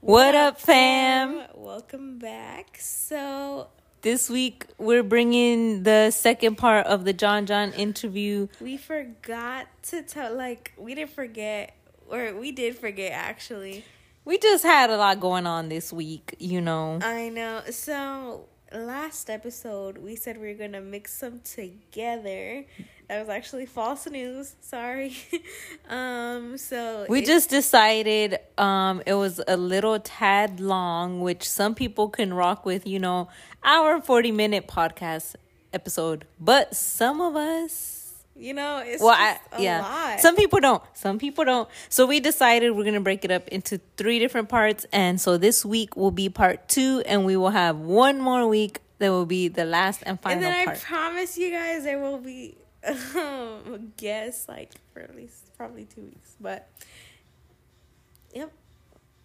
What up, fam? Welcome back. So, This week we're bringing the second part of the Jon Jon interview. we forgot to tell, like, we didn't forget, or we did forget actually. We just had a lot going on this week, you know. I know. So, last episode, we said we were going to mix them together. That was actually false news. Sorry. um, so, We just decided um it was a little tad long, which some people can rock with, you know, our 40 minute podcast episode. But some of us you know, it's well, I, just a yeah. lot. Some people don't. Some people don't. So we decided we're gonna break it up into three different parts, and so this week will be part two, and we will have one more week that will be the last and final and then I promise you guys there will be um, guests like for at least probably two weeks. But yep.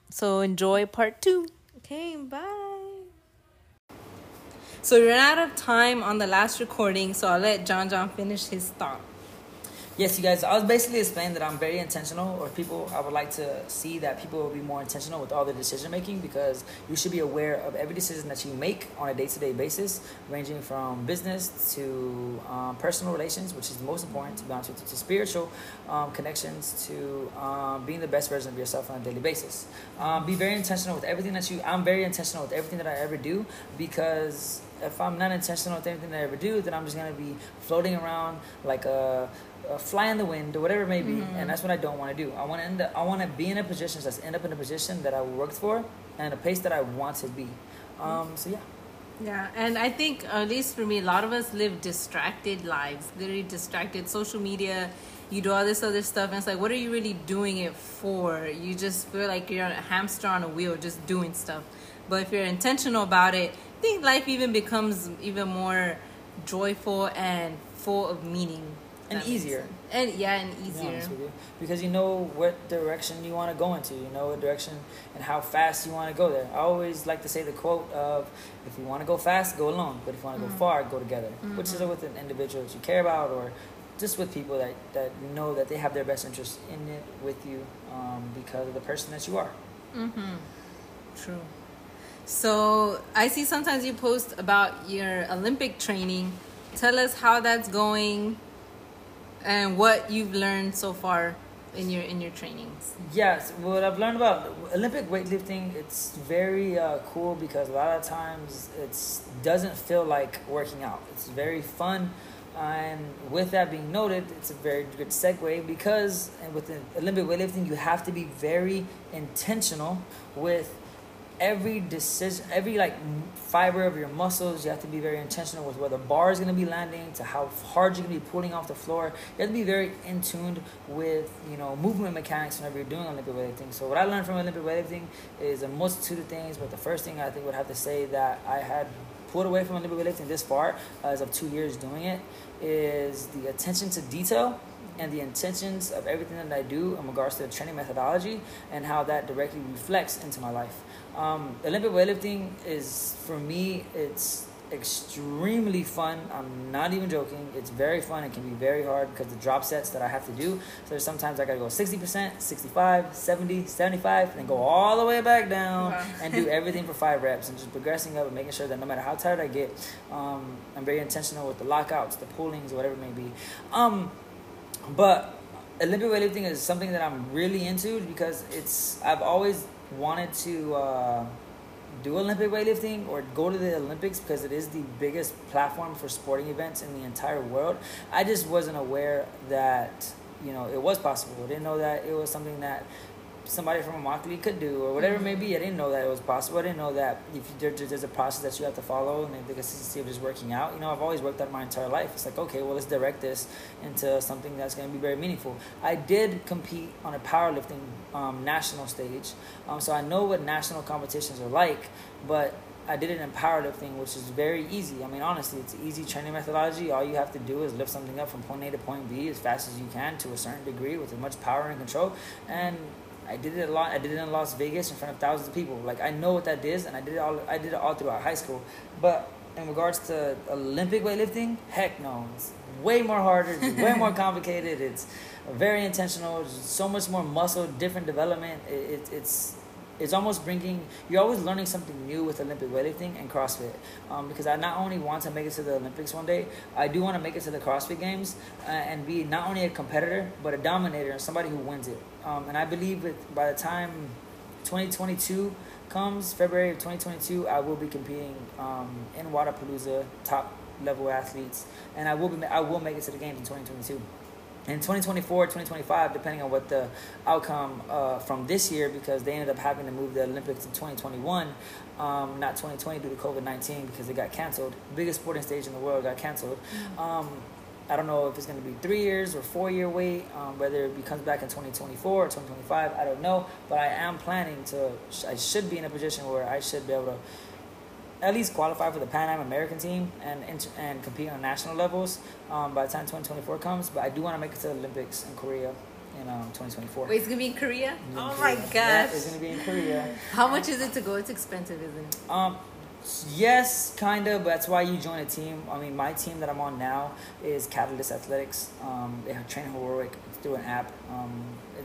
so enjoy part two. Okay, bye. So we ran out of time on the last recording, so I'll let Jon Jon finish his thought. Yes, you guys. I was basically explaining that I'm very intentional, or people. I would like to see that people will be more intentional with all their decision making because you should be aware of every decision that you make on a day to day basis, ranging from business to um, personal relations, which is the most important to to spiritual um, connections, to um, being the best version of yourself on a daily basis. Um, be very intentional with everything that you. I'm very intentional with everything that I ever do because if I'm not intentional with anything that I ever do, then I'm just gonna be floating around like a, a fly in the wind or whatever it may be, and that's what I don't want to do. I want to end. Up, I want to be in a position, just end up in a position that I worked for, and a place that I want to be. Um, so yeah, Yeah, and I think at least for me, a lot of us live distracted lives, literally distracted. Social media, you do all this other stuff, and it's like, what are you really doing it for? You just feel like you're a hamster on a wheel, just doing stuff. But if you're intentional about it, I think life even becomes even more joyful and full of meaning. And easier. And yeah, and easier. you, because you know what direction you want to go into. You know what direction and how fast you want to go there. I always like to say the quote of, "If you want to go fast, go alone. But if you want to go mm-hmm. far, go together." Which is mm-hmm. with an individual that you care about, or just with people that that know that they have their best interest in it with you um, because of the person that you are. Mm-hmm. True. So I see sometimes you post about your Olympic training. Tell us how that's going and what you've learned so far in your in your trainings. Yes, what I've learned about Olympic weightlifting, it's very uh, cool because a lot of times it doesn't feel like working out. It's very fun, and with that being noted, it's a very good segue because and with Olympic weightlifting, you have to be very intentional with every decision, every like fiber of your muscles. You have to be very intentional with where the bar is going to be landing, to how hard you're going to be pulling off the floor. You have to be very in tuned with you know movement mechanics whenever you're doing Olympic weightlifting. So what I learned from Olympic weightlifting is a multitude of things, but the first thing I think would have to say that I had pulled away from Olympic weightlifting this far, uh, as of two years doing it, is the attention to detail and the intentions of everything that I do in regards to the training methodology and how that directly reflects into my life. Um, Olympic weightlifting is for me, it's extremely fun. I'm not even joking. It's very fun. It can be very hard because the drop sets that I have to do. So there's sometimes I gotta go 60%, 65, 70, 75, and then go all the way back down Wow. and do everything for five reps and just progressing up and making sure that no matter how tired I get, um, I'm very intentional with the lockouts, the pullings, whatever it may be. Um, but Olympic weightlifting is something that I'm really into because it's I've always wanted to uh, do Olympic weightlifting or go to the Olympics because it is the biggest platform for sporting events in the entire world. I just wasn't aware that you know it was possible. I didn't know that it was something that somebody from Immokalee could do or whatever it may be. I didn't know that it was possible. I didn't know that if you, there, there's a process that you have to follow and the consistency of just working out. You know, I've always worked out my entire life. It's like, okay, well, let's direct this into something that's going to be very meaningful. I did compete on a powerlifting um, national stage, um, so I know what national competitions are like, but I did it in powerlifting, which is very easy. I mean, honestly, it's easy training methodology. All you have to do is lift something up from point A to point B as fast as you can to a certain degree with as much power and control. And I did it a lot. I did it in Las Vegas in front of thousands of people. Like I know what that is, and I did it all. I did it all throughout high school. But in regards to Olympic weightlifting, heck no. It's way more harder. Way more complicated. It's very intentional. So much more muscle, different development. It, it, it's it's almost bringing you're always learning something new with Olympic weightlifting and CrossFit. Um, because I not only want to make it to the Olympics one day, I do want to make it to the CrossFit Games uh, and be not only a competitor but a dominator and somebody who wins it. Um, and I believe with by the time 2022 comes, February of 2022, I will be competing um, in Wodapalooza, top level athletes, and I will be I will make it to the games in 2022 in 2024 2025 depending on what the outcome uh, from this year because they ended up having to move the olympics to 2021 um, not 2020 due to covid-19 because it got canceled. Biggest sporting stage in the world got canceled. Mm-hmm. um, i don't know if it's going to be three years or four year wait um, whether it comes back in 2024 or 2025 i don't know. But i am planning to i should be in a position where i should be able to at least qualify for the Pan Am American team and and compete on national levels um, by the time 2024 comes. But I do want to make it to the Olympics in Korea in um, 2024. Wait, it's gonna be in Korea? In oh Korea. my gosh! Yeah, it's gonna be in Korea. How much is it to go? It's expensive, isn't it? Um, yes, kind of. But that's why you join a team. I mean, my team that I'm on now is Catalyst Athletics. Um, they have TrainHeroic through an app. Um,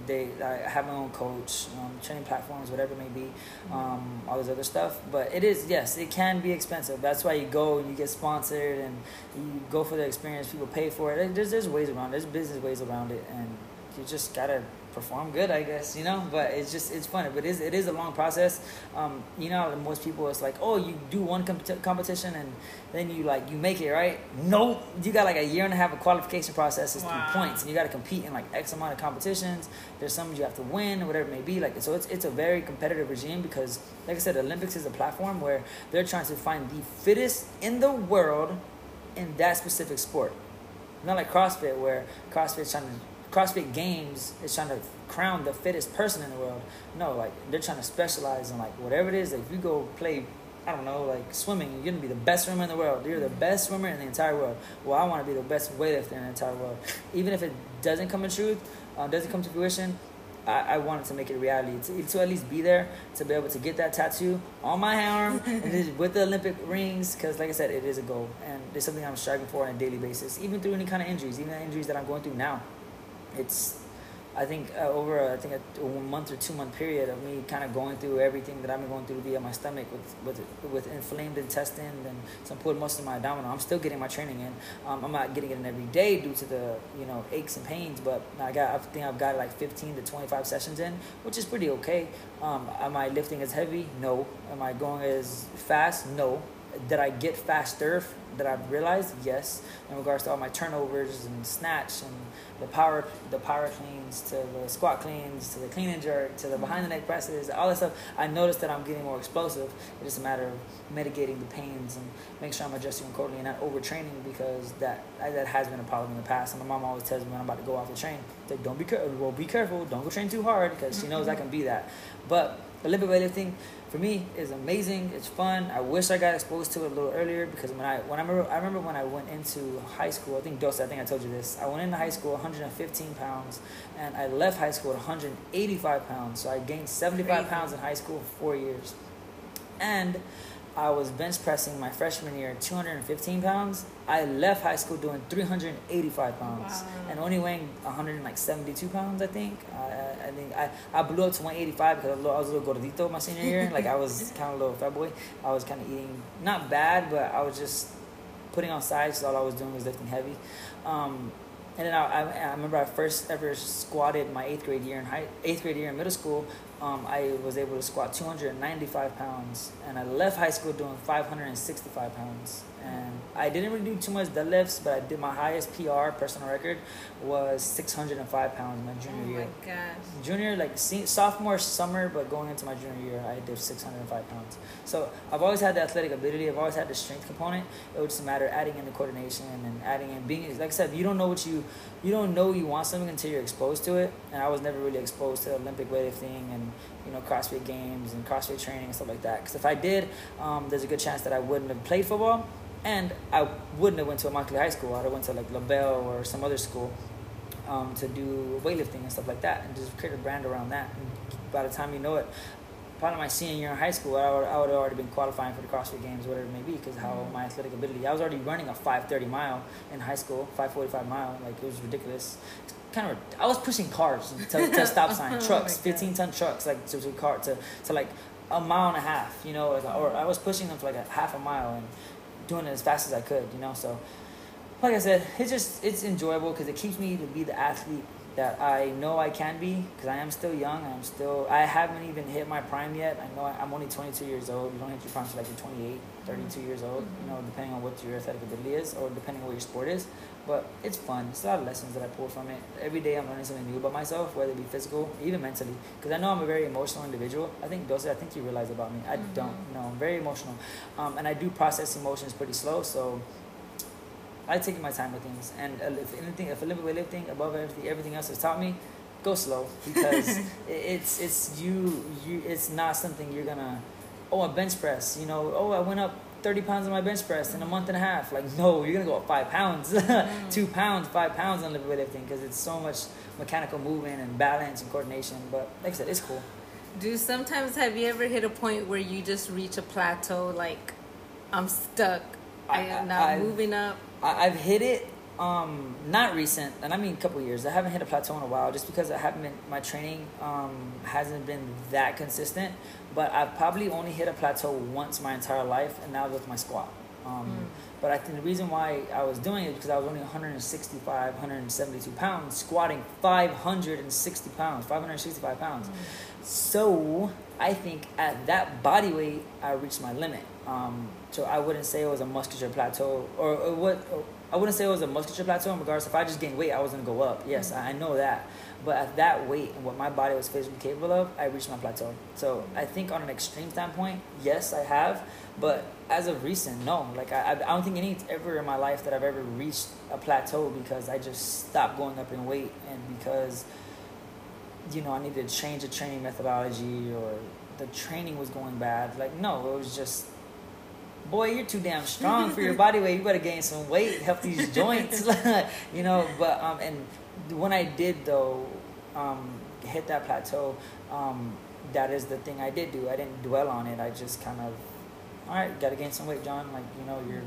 they I have my own coach, um, training platforms, whatever it may be, um, all this other stuff. But it is yes, it can be expensive. That's why you go and you get sponsored and you go for the experience. People pay for it. There's there's ways around. It. There's business ways around it, and you just gotta perform good, I guess, you know. But it's just it's funny, but it is it is a long process. Um, you know, most people it's like, oh, you do one comp- competition and then you like you make it, right? Nope, you got like a year and a half of qualification processes wow. through points, and you got to compete in like X amount of competitions. There's some you have to win, or whatever it may be. Like so, it's it's a very competitive regime because, like I said, Olympics is a platform where they're trying to find the fittest in the world in that specific sport. Not like CrossFit, where CrossFit's trying to CrossFit Games is trying to crown the fittest person in the world. No, like they're trying to specialize in like whatever it is. Like if you go play, I don't know, like swimming, you're gonna be the best swimmer in the world. You're the best swimmer in the entire world. Well, I want to be the best weightlifter in the entire world. Even if it doesn't come in truth, uh, doesn't come to fruition, I, I wanted to make it a reality to, to at least be there to be able to get that tattoo on my arm with the Olympic rings because like I said it is a goal and it's something I'm striving for on a daily basis even through any kind of injuries even the injuries that I'm going through now it's I think uh, over a, I think a, month or two month period of me kind of going through everything that I've been going through via my stomach with with with inflamed intestine and some pulled muscle in my abdominal. I'm still getting my training in. Um, I'm not getting it in every day due to the you know aches and pains, but I got I think I've got like 15 to 25 sessions in, which is pretty okay. Um, am I lifting as heavy? No. Am I going as fast? No. Did I get faster that I've realized? Yes. In regards to all my turnovers and snatch and the power the power cleans to the squat cleans to the clean and jerk to the behind the neck presses all that stuff i noticed that i'm getting more explosive it's just a matter of mitigating the pains and making sure i'm adjusting accordingly and not overtraining because that that has been a problem in the past and my mom always tells me when i'm about to go off the train like don't be careful well be careful don't go train too hard because she knows i can be that but olympic weightlifting for me is amazing. It's fun. I wish I got exposed to it a little earlier because when I when I remember I remember when I went into high school. I think Dos. I think I told you this. I went into high school 115 pounds, and I left high school at 185 pounds. So I gained 75 Crazy. pounds in high school for four years, and I was bench pressing my freshman year 215 pounds. I left high school doing 385 pounds wow. and only weighing 172 pounds. I think. I, I think I, I blew up to 185 because I was, a little gordito my senior year. like I was kind of a little fat boy. I was kind of eating not bad, but I was just putting on size. So all I was doing was lifting heavy. Um, and then I, I, I, remember I first ever squatted my eighth grade year in high, eighth grade year in middle school um, I was able to squat 295 pounds, and I left high school doing 565 pounds. And I didn't really do too much deadlifts, but I did my highest PR personal record was 605 pounds my junior oh year. Oh my gosh. Junior, like sophomore summer, but going into my junior year, I did 605 pounds. So I've always had the athletic ability. I've always had the strength component. It was just a matter of adding in the coordination and adding in being. Like I said, you don't know what you you don't know you want something until you're exposed to it. And I was never really exposed to the Olympic weightlifting and you know CrossFit games and CrossFit training and stuff like that. Because if I did, um, there's a good chance that I wouldn't have played football, and I wouldn't have went to a Immokalee High School. I'd have went to like LaBelle or some other school um, to do weightlifting and stuff like that, and just create a brand around that. And by the time you know it, probably my senior year in high school, I would, I would have already been qualifying for the CrossFit Games, whatever it may be, because how mm-hmm. my athletic ability. I was already running a 5:30 mile in high school, 5:45 mile, like it was ridiculous. Kind of I was pushing cars to, to stop sign Oh trucks, fifteen ton trucks, like to, to car to to like a mile and a half, you know, or I was pushing them for like a half a mile and doing it as fast as I could, you know. So, like I said, it's just it's enjoyable because it keeps me to be the athlete that I know I can be because I am still young. I'm still I haven't even hit my prime yet. I know I, I'm only 22 years old. You don't hit your prime until like you're 28, 32 years old. You mm-hmm. know, depending on what your athletic ability is or depending on what your sport is. But it's fun. It's a lot of lessons that I pull from it. Every day I'm learning something new about myself, whether it be physical, even mentally. Because I know I'm a very emotional individual. I think those I think you realize about me. I don't know. I'm very emotional, um, and I do process emotions pretty slow. So I take my time with things. And if anything, if Olympic weightlifting above everything, everything else has taught me, go slow because it's it's you you it's not something you're gonna. Oh, a bench press. You know. Oh, I went up 30 pounds on my bench press in a month and a half. Like, no, you're gonna go up five pounds, two pounds, five pounds on Olympic weightlifting because it's so much mechanical movement and balance and coordination. But like I said, it's cool. Do sometimes have you ever hit a point where you just reach a plateau like I'm stuck. I, I- am not I- moving up. I, I've hit it, um, not recent, and I mean a couple years. I haven't hit a plateau in a while, just because I haven't been, my training um, hasn't been that consistent. But I've probably only hit a plateau once my entire life, and that was with my squat. Um, But I think the reason why I was doing it is because I was only 165, 172 pounds, squatting 560 pounds, 565 pounds. So I think at that body weight, I reached my limit. Um, so I wouldn't say it was a musculature plateau, or, or what? I wouldn't say it was a musculature plateau. In regards, if I just gained weight, I was gonna go up. Yes, mm-hmm. I I know that. But at that weight and what my body was physically capable of, I reached my plateau. So I think on an extreme standpoint, yes, I have. But as of recent, no. Like I, I I don't think any ever in my life that I've ever reached a plateau because I just stopped going up in weight and because you know, I needed to change the training methodology or the training was going bad. Like, no, it was just, boy, you're too damn strong for your body weight. You better gain some weight, help these joints, you know. But um, and when I did though, um, hit that plateau, um, that is the thing I did do. I didn't dwell on it. I just kind of, all right, got to gain some weight, Jon. Like, you know, you're.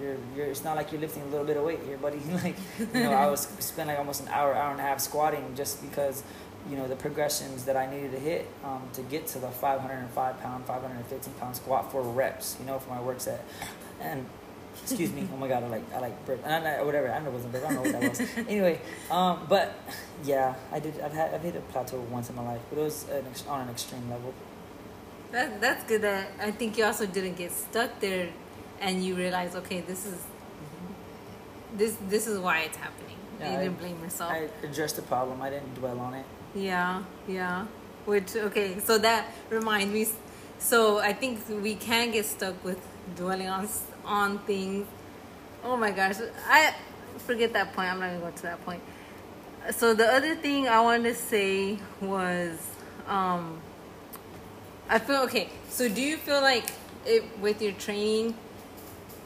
You're, you're, it's not like you're lifting a little bit of weight here, buddy. like, you know, I was spent like almost an hour, hour and a half squatting just because you know the progressions that I needed to hit um, to get to the 505 pound, 515 pound squat for reps. You know, for my work set. And excuse me, oh my god, I like I like burp, and I, whatever. I know it wasn't burp. I don't know what that was. anyway, um, but yeah, I did. I've had I've hit a plateau once in my life, but it was an ex- on an extreme level. That that's good. That I think you also didn't get stuck there, and you realize, okay, this is this this is why it's happening. Yeah, you didn't blame yourself. I addressed the problem. I didn't dwell on it. Yeah, yeah. Which okay, so that reminds me. So I think we can get stuck with dwelling on on things. Oh my gosh, I forget that point. I'm not gonna go to that point. So the other thing I wanted to say was, um, I feel okay. So do you feel like it with your training,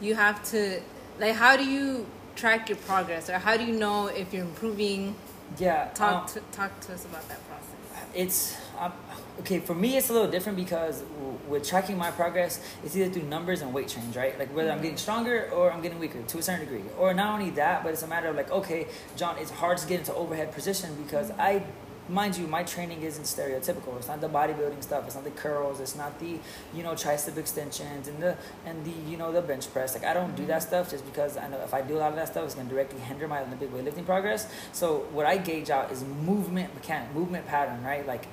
you have to like how do you track your progress or how do you know if you're improving? Yeah. Talk um, to, talk to us about that process. it's um, okay for me it's a little different because w- with tracking my progress it's either through numbers and weight change right like whether i'm getting stronger or i'm getting weaker to a certain degree or not only that but it's a matter of like okay john it's hard to get into overhead position because i mind you my training isn't stereotypical. It's not the bodybuilding stuff. It's not the curls. It's not the you know tricep extensions and the and the you know the bench press. Like i don't do that mm-hmm. stuff just because i know if i do a lot of that stuff it's going to directly hinder my olympic weightlifting progress. So what i gauge out is movement mechanic movement pattern right? Like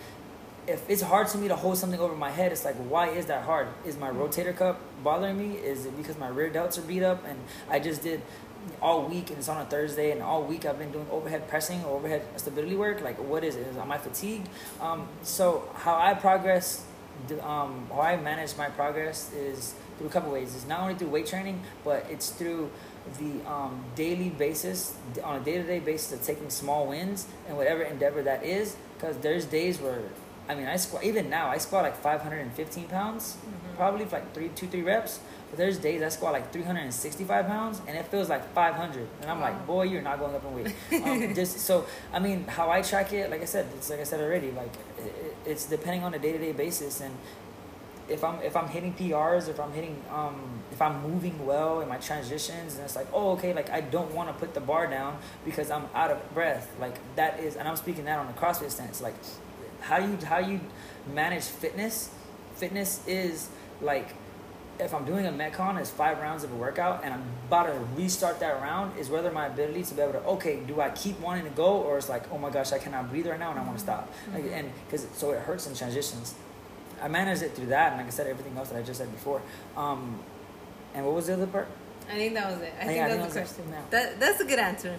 if it's hard to me to hold something over my head, it's like, why is that hard? Is my mm-hmm. rotator cuff bothering me? Is it because my rear delts are beat up? And I just did all week and it's on a Thursday and all week I've been doing overhead pressing or overhead stability work? Like, what is it? Is, am I fatigued? Um, so, how I progress, um, how I manage my progress is through a couple ways. It's not only through weight training, but it's through the um, daily basis, on a day to day basis of taking small wins and whatever endeavor that is. Because there's days where I mean, I squat even now. I squat like 515 pounds, probably for like three, two, three reps. But there's days I squat like 365 pounds, and it feels like 500. And I'm like, boy, you're not going up in weight. Um, just so, I mean, how I track it, like I said, it's like I said already. Like, it, it's depending on a day to day basis, and if I'm if I'm hitting PRs, if I'm hitting um if I'm moving well in my transitions, and it's like oh okay, like I don't want to put the bar down because I'm out of breath. Like that is, and I'm speaking that on a CrossFit stance. Like how you how you manage fitness. Fitness is like if I'm doing a Metcon, it's five rounds of a workout, and I'm about to restart that round, is whether my ability to be able to, okay, do I keep wanting to go, or it's like, oh my gosh, I cannot breathe right now, and I want to stop, like, and because so it hurts in transitions. I managed it through that, and like I said, everything else that I just said before. Um, and what was the other part? I think that was it. I think Yeah, I that was the think that was question. Yeah. That that's a good answer.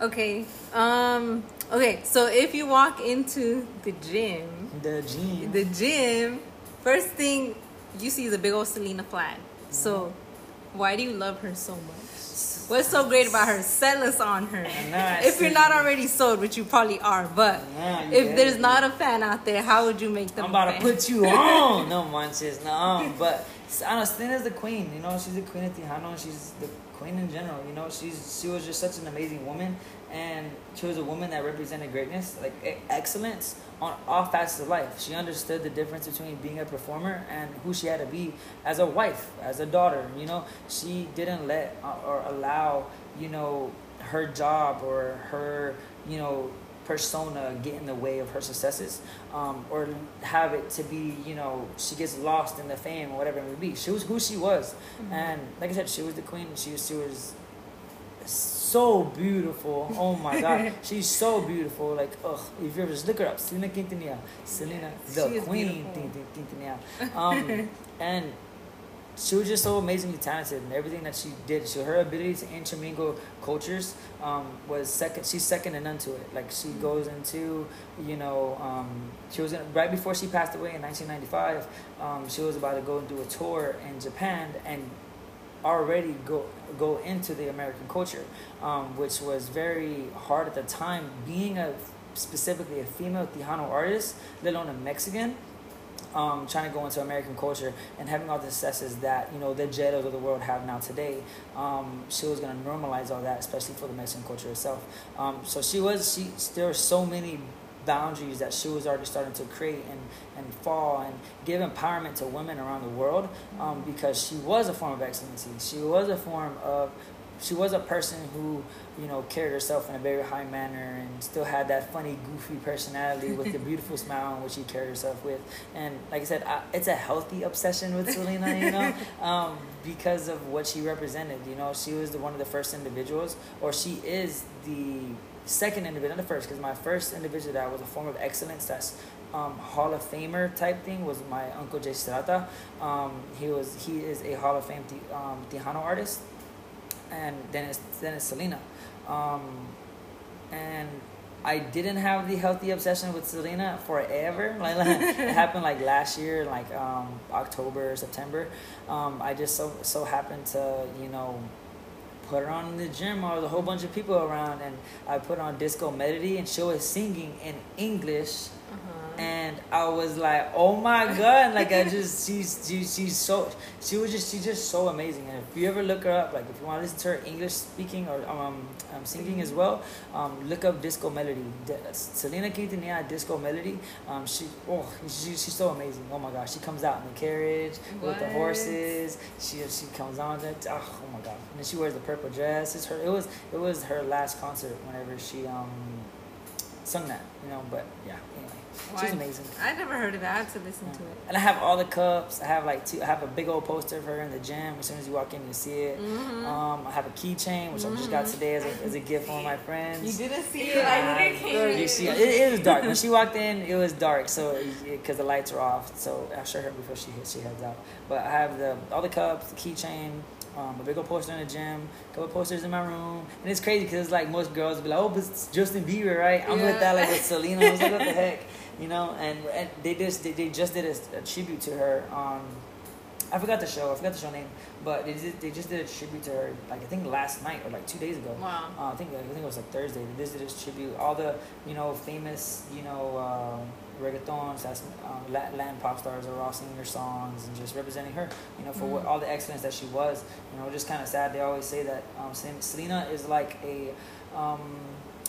Okay. Um. Okay. So if you walk into the gym, The gym, the gym, first thing you see is a big old Selena flag. So, why do you love her so much? What's so great about her? Sell us on her. If you're not already sold, which you probably are, but Yeah, if there's it. not a fan out there, how would you make them? I'm about to put you on. No manches, no. But I know Selena's the queen. You know, she's the queen of Tejano. and She's the queen in general. You know, she's she was just such an amazing woman, and she was a woman that represented greatness, like excellence on all facets of life. She understood the difference between being a performer and who she had to be as a wife, as a daughter. You know, she didn't let uh, or allow you know her job or her you know persona get in the way of her successes um, or have it to be you know she gets lost in the fame or whatever it may be she was who she was and like i said she was the queen she was she was so beautiful oh my god she's so beautiful like ugh if you ever just look her up selena quintanilla selena Yes, the queen. Quintanilla. um and she was just so amazingly talented and everything that she did. So her ability to intermingle cultures um, was second. She's second to none to it. Like she goes into, you know, um, she was in, right before she passed away in 1995. Um, she was about to go and do a tour in Japan and already go go into the American culture, um, which was very hard at the time. Being a specifically a female Tejano artist, let alone a Mexican um, trying to go into American culture and having all the successes that you know the Jettos of the world have now today. Um, she was gonna normalize all that, especially for the Mexican culture itself. Um, so she was she there were so many boundaries that she was already starting to create and, and fall and give empowerment to women around the world um, because she was a form of excellency. She was a form of she was a person who you know carried herself in a very high manner and still had that funny goofy personality with the beautiful smile in which she carried herself with. And like i said I, it's a healthy obsession with selena you know um, because of what she represented you know. She was the, one of the first individuals or she is the second individual not the first because my first individual that was a form of excellence that's um, Hall of Famer type thing was my uncle Jay Strata. Um, he was he is a Hall of Fame Ti- um, Tejano artist and then it's then it's Selena. Um, and I didn't have the healthy obsession with Selena forever. Like, it happened like last year, like um, October, September. Um, I just so so happened to you know put her on in the gym. Was a whole bunch of people around, and I put on Disco Medley, and she was singing in English. And I was like, oh my god, like I just she's she, she's so she was just she's just so amazing. And if you ever look her up, like if you want to listen to her English speaking or um, um singing as well, um look up Disco Medley, D- Selena Quintanilla Disco Medley. Um she oh she, she's so amazing. Oh my gosh, she comes out in the carriage with the horses. She she comes on that oh, oh my god, and then she wears the purple dress. It's her it was it was her last concert whenever she um sung that you know. But yeah, anyway. She's amazing. I never heard of it. I have to listen to it. And I have all the cups. I have like two. I have a big old poster of her in the gym. As soon as you walk in, you see it. Mm-hmm. Um, I have a keychain which I just got today as a, as a gift from my friends. You didn't see Yeah, it. I I didn't see You see, it, it was dark when she walked in. It was dark, so because the lights are off. So I'll show her before she she heads out. But I have the all the cups, the keychain, um, a big old poster in the gym, a couple posters in my room, and it's crazy because like most girls be like, "Oh, but it's Justin Bieber, right?" I'm with Yeah. that, like with Selena. I was like, "What the heck," you know? And, and they just they, they just did a, a tribute to her on. I forgot the show. I forgot the show name, but they did, they just did a tribute to her. Like I think last night or like two days ago. Wow. Uh, I think I think it was like Thursday. They visited his tribute. All the you know famous you know uh, reggaetons, that's um, Latin, pop stars are all singing her songs and just representing her. You know for what, all the excellence that she was. You know just kind of sad. They always say that um, Selena is like a um,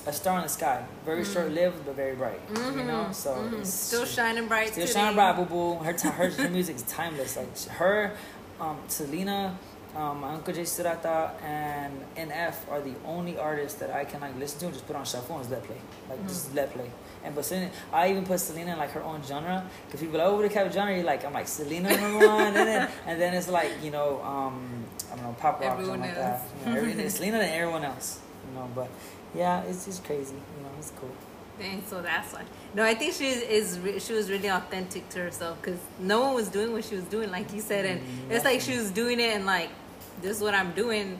a star in the sky, very Mm. short lived but very bright. You know, so Mhm. it's Still shining bright. Still today. shining bright, boo boo. Her, ti- her, her music is timeless. Like her, um, Selena, um, my Uncle Jay Sirata, and NF are the only artists that I can like listen to and just put on shuffle and just let play. Like just let play. And but Selena, I even put Selena in like her own genre because people are like, oh, what the kind of genre? You're like, I'm like Selena number one, and then and then it's like you know, um, I don't know, pop rock something like that. You know, everything, Selena and everyone else. You know, but yeah, it's just crazy. You know, it's cool. Dang, so that's why. No, I think she is. She was really authentic to herself because no one was doing what she was doing, like you said, and it's like she was doing it and like, this is what I'm doing,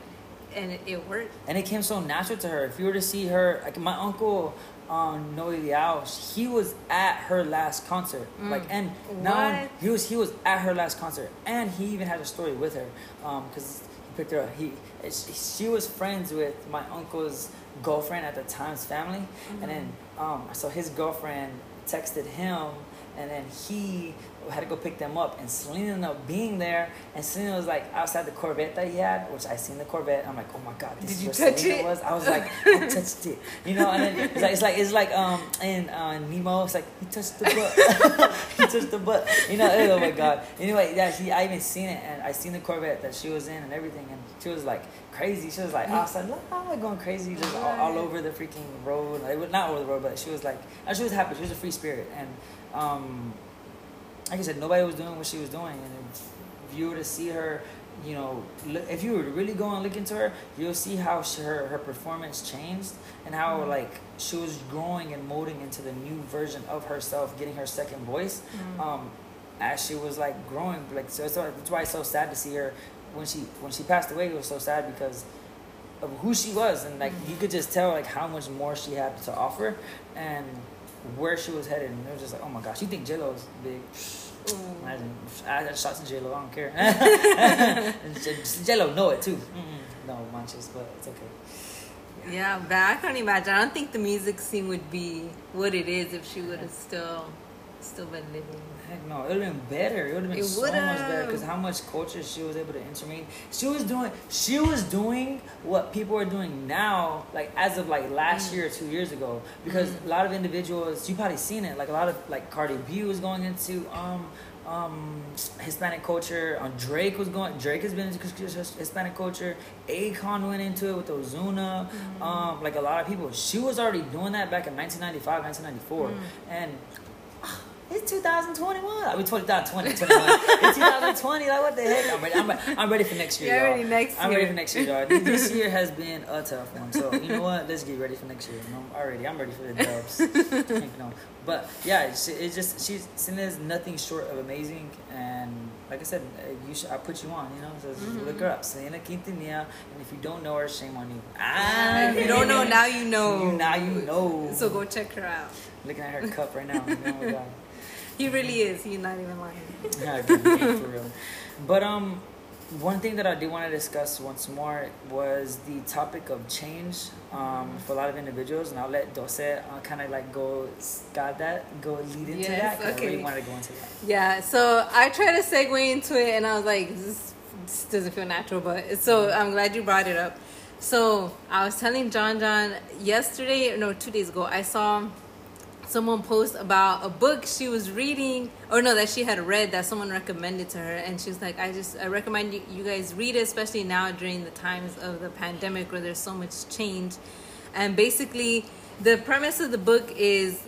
and it worked. and it came so natural to her. If you were to see her, like my uncle, um, Noe Liao, he was at her last concert. Like, and now he was he was at her last concert, and he even had a story with her, um, because he picked her up. He she, she was friends with my uncle's girlfriend at the time's family, and then um, so his girlfriend texted him, and then he had to go pick them up, and Selena ended up being there, and Selena was like outside the Corvette that he had, which I seen the Corvette. I'm like, oh my god, this Did is you where touch Selena it? was. I was like, I touched it, you know. And then it's like it's like it's like um in uh, Nemo, it's like he touched the butt, he touched the butt, you know. Oh my god. Anyway, yeah, she I even seen it, and I seen the Corvette that she was in and everything, and she was like crazy. She was like outside, ah, going crazy, just all, all over the freaking road. Like, not over the road, but she was like, and she was happy. She was a free spirit, and um like I said, nobody was doing what she was doing. And if, you were to see her, you know, if you were to really go and look into her, you'll see how she, her her performance changed and how mm-hmm. like she was growing and molding into the new version of herself, getting her second voice. Mm-hmm. Um, as she was like growing, like so, so that's why it's so sad to see her when she when she passed away. It was so sad because of who she was and like mm-hmm. you could just tell like how much more she had to offer and where she was headed. And it was just like oh my gosh you think j-lo's big? Mm-hmm. Imagine. I got shots in j-lo i don't care. J-lo know it too. Mm-mm. no manches but it's okay. Yeah, but I can't imagine. I don't think the music scene would be what it is if she would have still, still been living. Heck no, it would have been better. It would have been It so much better because how much culture she was able to intermeet. She was doing, she was doing what people are doing now, like as of like Mm. last year or two years ago. Because a lot of individuals, you probably seen it. Like a lot of like Cardi B was going into um um Hispanic culture. Um, Drake was going. Drake has been into Hispanic culture. Akon went into it with Ozuna. Mm. Um, like a lot of people, she was already doing that back in 1995, 1994, Mm. and. It's 2021. I mean, 2020, 21. It's 2020. Like, what the heck? I'm ready. I'm, re- I'm ready for next year. You're y'all. ready next I'm ready for next year, y'all. This- year has been a tough one. So, you know what? Let's get ready for next year. You know, already. I'm ready for the dubs. But, yeah, it's, it's just, she's, Selena's nothing short of amazing. And, like I said, uh, you should, I put you on, you know? So, Mm-hmm. look her up. Selena Quintanilla. And if you don't know her, shame on you. Ah, if you don't know, now you know. You, now you know. So go check her out. Looking at her cup right now. My God. He really is. He's not even lying. Yeah, for real. But um, one thing that I do want to discuss once more was the topic of change um, for a lot of individuals, and I'll let Dose uh, kind of like go guide that, go lead into Yes, that. 'cause I really wanted to go into that. Yeah, so I tried to segue into it, and I was like, this, this doesn't feel natural, but so I'm glad you brought it up. So I was telling Jon Jon yesterday, no, two days ago, I saw someone post about a book she was reading, or no, that she had read that someone recommended to her, and she was like, I just I recommend you, you guys read it, especially now during the times of the pandemic where there's so much change. And basically, the premise of the book is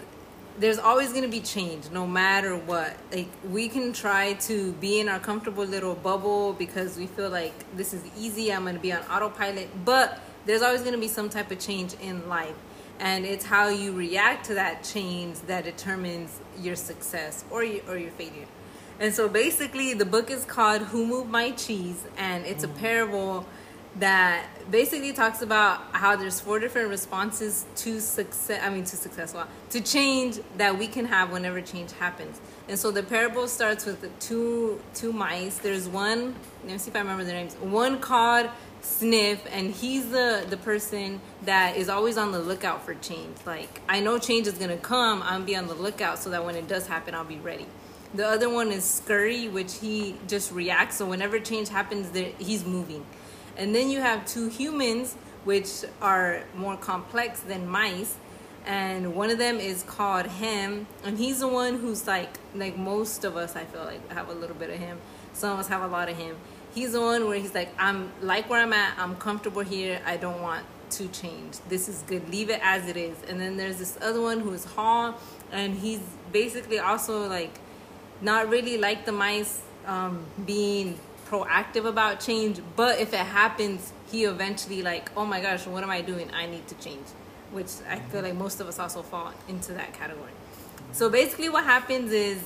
there's always going to be change no matter what like we can try to be in our comfortable little bubble because we feel like this is easy i'm going to be on autopilot but there's always going to be some type of change in life and it's how you react to that change that determines your success or your, or your failure. And so basically the book is called who moved my cheese? And it's a mm. parable that basically talks about how there's four different responses to success i mean to success well, to change that we can have whenever change happens. And so the parable starts with the two two mice. There's one let me see if i remember their names one called sniff and he's the the person that is always on the lookout for change like i know change is to come i'm be on the lookout so that when it does happen i'll be ready the other one is scurry which he just reacts so whenever change happens he's moving and then you have two humans, which are more complex than mice. And one of them is called Hem, and he's the one who's like like most of us. I feel like have a little bit of Hem. Some of us have a lot of Hem. He's the one where he's like, I'm like where I'm at. I'm comfortable here. I don't want to change. This is good. Leave it as it is. And then there's this other one who is Haw, and he's basically also like not really like the mice um, being proactive about change. But if it happens, he eventually like, oh my gosh, what am I doing? I need to change. Which I feel like most of us also fall into that category. So basically, what happens is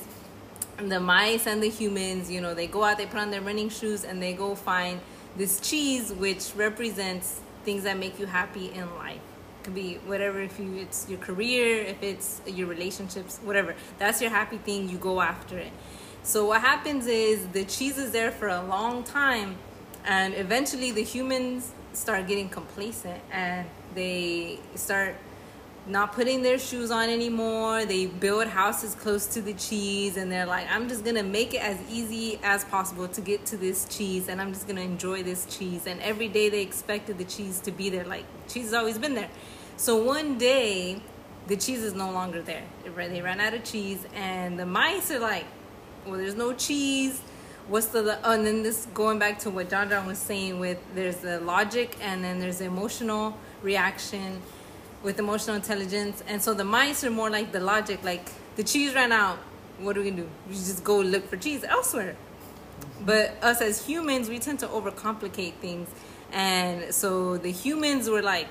the mice and the humans, you know, they go out, they put on their running shoes, and they go find this cheese, which represents things that make you happy in life. It could be whatever, if you it's your career, if it's your relationships, whatever. That's your happy thing. You go after it. So what happens is the cheese is there for a long time, and eventually the humans start getting complacent and they start not putting their shoes on anymore. They build houses close to the cheese and they're like, I'm just gonna make it as easy as possible to get to this cheese and I'm just gonna enjoy this cheese. And every day they expected the cheese to be there, like, cheese has always been there. So one day, the cheese is no longer there. They ran out of cheese and the mice are like, well, there's no cheese. What's the, oh, and then this going back to what Jon Jon was saying with there's the logic and then there's the emotional reaction with emotional intelligence. And so the mice are more like the logic, like the cheese ran out. What are we gonna do? We just go look for cheese elsewhere. But us as humans, we tend to overcomplicate things. And so the humans were like,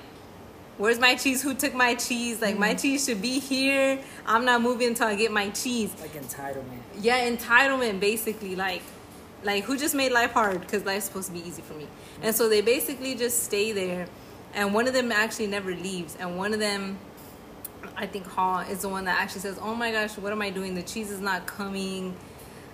Where's my cheese? Who took my cheese? Like, mm-hmm. my cheese should be here. I'm not moving until I get my cheese. Like entitlement. Yeah, entitlement, basically. Like, like who just made life hard? Because life's supposed to be easy for me. And so they basically just stay there and one of them actually never leaves. And one of them i think Haw is the one that actually says oh my gosh what am i doing? The cheese is not coming.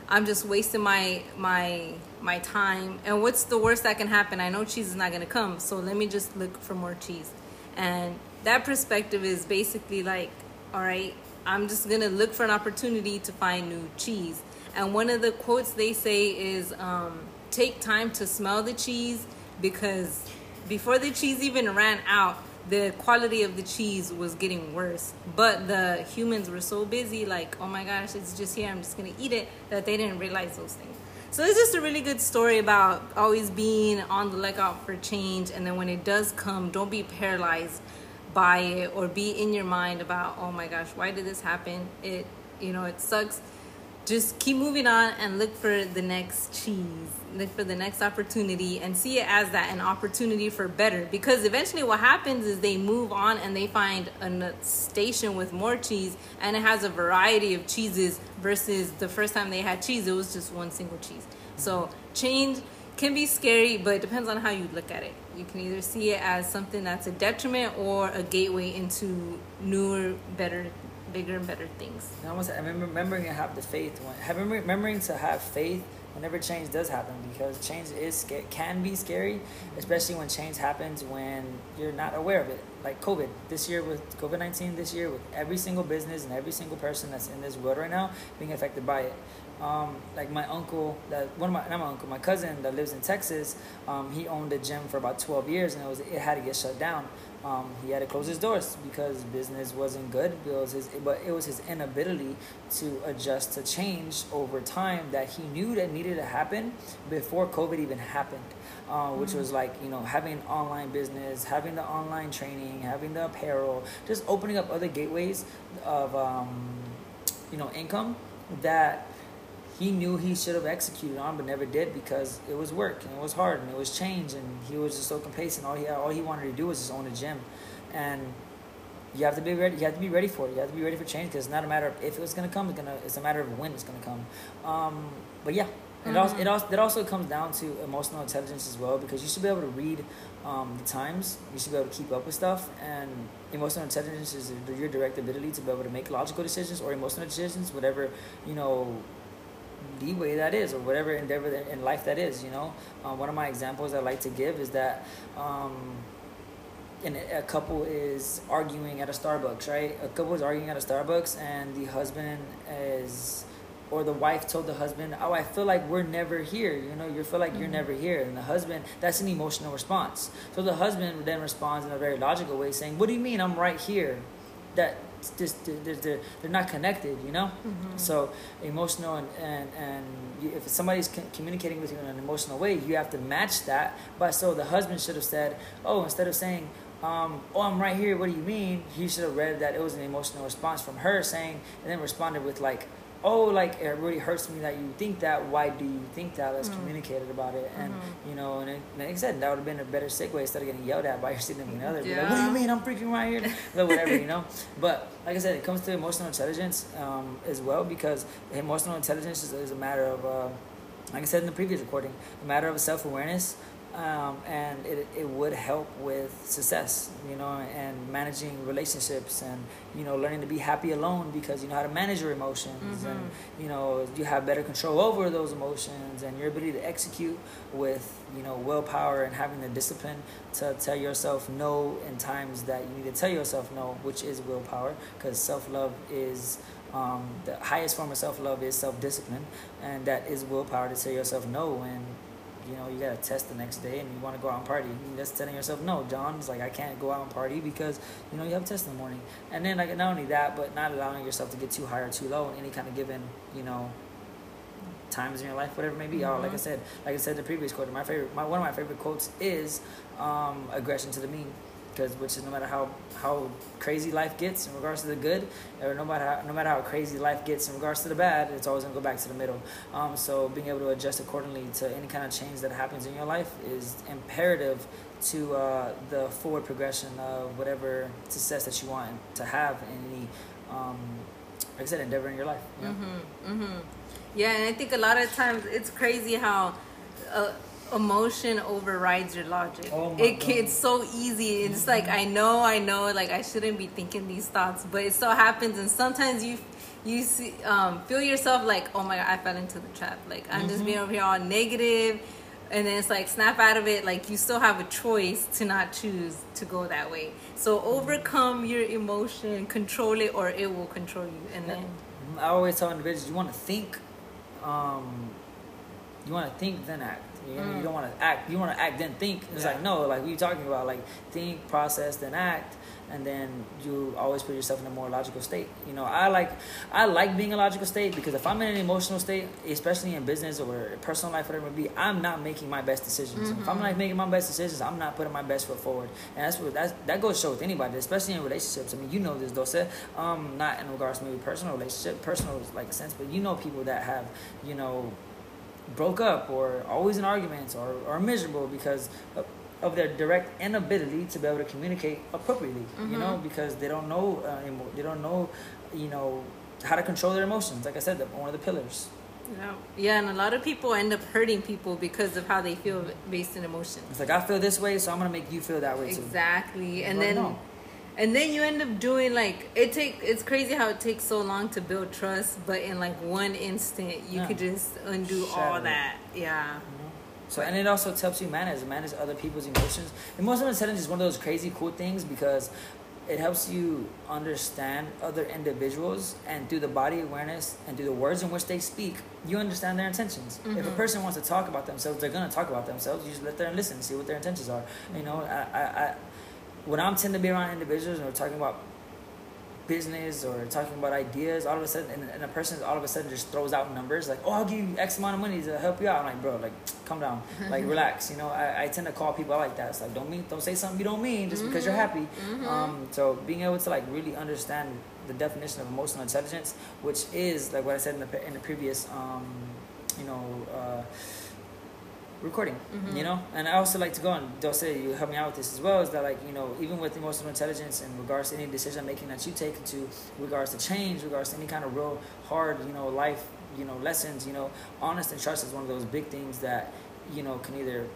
I'm just wasting my my my time. And what's the worst that can happen? I know cheese is not going to come so let me just look for more cheese. And that perspective is basically like all right i'm just going to look for an opportunity to find new cheese. And one of the quotes they say is um, take time to smell the cheese because before the cheese even ran out, the quality of the cheese was getting worse. But the humans were so busy, like, oh my gosh, it's just here, I'm just gonna eat it, that they didn't realize those things. So it's just a really good story about always being on the lookout for change, and then when it does come, don't be paralyzed by it or be in your mind about, oh my gosh, why did this happen? It, you know, it sucks just keep moving on and look for the next cheese look for the next opportunity and see it as that an opportunity for better. Because eventually what happens is they move on and they find a station with more cheese and it has a variety of cheeses versus the first time they had cheese it was just one single cheese. So change can be scary but it depends on how you look at it. You can either see it as something that's a detriment or a gateway into newer better bigger and better things. I was remembering to have the faith. When, remembering to have faith whenever change does happen, because change is can be scary, especially when change happens when you're not aware of it. Like COVID this year with COVID nineteen this year with every single business and every single person that's in this world right now being affected by it. Um, like my uncle that one of my not my uncle my cousin that lives in Texas um, he owned a gym for about 12 years and it was it had to get shut down um, he had to close his doors because business wasn't good. It was his, but it was his inability to adjust to change over time that he knew that needed to happen before COVID even happened. Uh, which mm-hmm. was like you know having an online business, having the online training, having the apparel, just opening up other gateways of um, you know income that he knew he should have executed on, but never did because it was work and it was hard and it was change, and he was just so complacent. All he all he wanted to do was just own a gym, and you have to be ready. You have to be ready for it. You have to be ready for change because it's not a matter of if it's gonna come. It's gonna. It's a matter of when it's gonna come. Um, but yeah, mm-hmm. it also it also it also comes down to emotional intelligence as well because you should be able to read um, the times. You should be able to keep up with stuff and emotional intelligence is your direct ability to be able to make logical decisions or emotional decisions, whatever you know leeway that is or whatever endeavor in life that is you know um, one of my examples i like to give is that um, and a couple is arguing at a starbucks right a couple is arguing at a starbucks and the husband is or the wife told the husband, "Oh, I feel like we're never here." You know, you feel like you're never here, and the husband that's an emotional response. So the husband then responds in a very logical way, saying, "What do you mean I'm right here?" That just they're, they're, they're not connected, you know. So emotional and and and you, if somebody's c- communicating with you in an emotional way, you have to match that. But so the husband should have said, "Oh," instead of saying. Um, oh, I'm right here. What do you mean? He should have read that it was an emotional response from her saying, and then responded with like, oh like it really hurts me that you think that. Why do you think that? Let's communicate about it. And you know and it, like i said that would have been a better segue instead of getting yelled at by your significant other Be like, what do you mean? I'm freaking right here. Whatever you know? But like i said it comes to emotional intelligence um, as well because emotional intelligence is, is a matter of uh, like i said in the previous recording a matter of self-awareness um, and it, it would help with success, you know, and managing relationships and, you know, learning to be happy alone because you know how to manage your emotions and, you know, you have better control over those emotions and your ability to execute with, you know, willpower and having the discipline to tell yourself no in times that you need to tell yourself no, which is willpower because self love is. Um, the highest form of self love is self discipline, and that is willpower to tell yourself no when you know, you got a test the next day and you want to go out and party. You're just telling yourself, no, Jon. It's like, I can't go out and party because, you know, you have a test in the morning. And then, like, not only that, but not allowing yourself to get too high or too low in any kind of given, you know, times in your life, whatever it may be. Oh, like I said, like I said, the previous quote, my favorite, my, one of my favorite quotes is um, regression to the mean. Because which is no matter how how crazy life gets in regards to the good, or no matter how, no matter how crazy life gets in regards to the bad, it's always gonna go back to the middle. Um, so being able to adjust accordingly to any kind of change that happens in your life is imperative to uh, the forward progression of whatever success that you want to have in any, um, like I said, endeavor in your life. know? Mm-hmm. Yeah, and I think a lot of times it's crazy how uh, emotion overrides your logic. Oh it God. it's so easy. It's like I know, I know, like I shouldn't be thinking these thoughts, but it still happens, and sometimes you you see um, feel yourself like, oh my god, I fell into the trap. Like I'm just being over here all negative. And then it's like snap out of it. Like you still have a choice to not choose to go that way. So overcome your emotion, control it, or it will control you. And then I always tell individuals you want to think, um, you want to think then act. You, know, you don't want to act. You want to act then think. It's Yeah. like no, like what you talking about? Like think, process, then act, and then you always put yourself in a more logical state. You know, I like I like being a logical state because if I'm in an emotional state, especially in business or personal life, whatever it be, I'm not making my best decisions. If I'm not making my best decisions, I'm not putting my best foot forward, and that's what that's, that goes to show with anybody, especially in relationships. I mean, you know this, Dose. Um, not in regards to maybe personal relationship, personal like sense, but you know people that have, you know, broke up or always in arguments or, or miserable because of, of their direct inability to be able to communicate appropriately you know because they don't know uh, emo- they don't know you know how to control their emotions like i said one of the pillars Yeah. Yeah, and a lot of people end up hurting people because of how they feel based in emotions. it's like i feel this way so i'm gonna make you feel that way too Exactly. And Right then. And then you end up doing like it take it's crazy how it takes so long to build trust, but in like one instant you Yeah. could just undo all Shatter it. that. Yeah. So and it also helps you manage manage other people's emotions. Emotional intelligence is one of those crazy cool things because it helps you understand other individuals and through the body awareness and through the words in which they speak, you understand their intentions. If a mm-hmm. person wants to talk about themselves, they're gonna talk about themselves. You just let them listen, and see what their intentions are. You know, I, I, I when I'm tend to be around individuals and we're talking about business or talking about ideas, all of a sudden, and, and a person all of a sudden just throws out numbers like, "Oh, I'll give you X amount of money to help you out." I'm like, "Bro, like, calm down, like, relax." You know, I, I tend to call people out like that. It's like, don't mean, don't say something you don't mean just because you're happy. Um, so being able to like really understand the definition of emotional intelligence, which is like what I said in the in the previous, um, you know. Uh, recording you mm-hmm. know? And i also like to go on don't say you help me out with this as well is that like you know even with emotional intelligence in regards to any decision making that you take into regards to change regards to any kind of real hard you know life you know lessons you know honest and trust is one of those big things that you know can either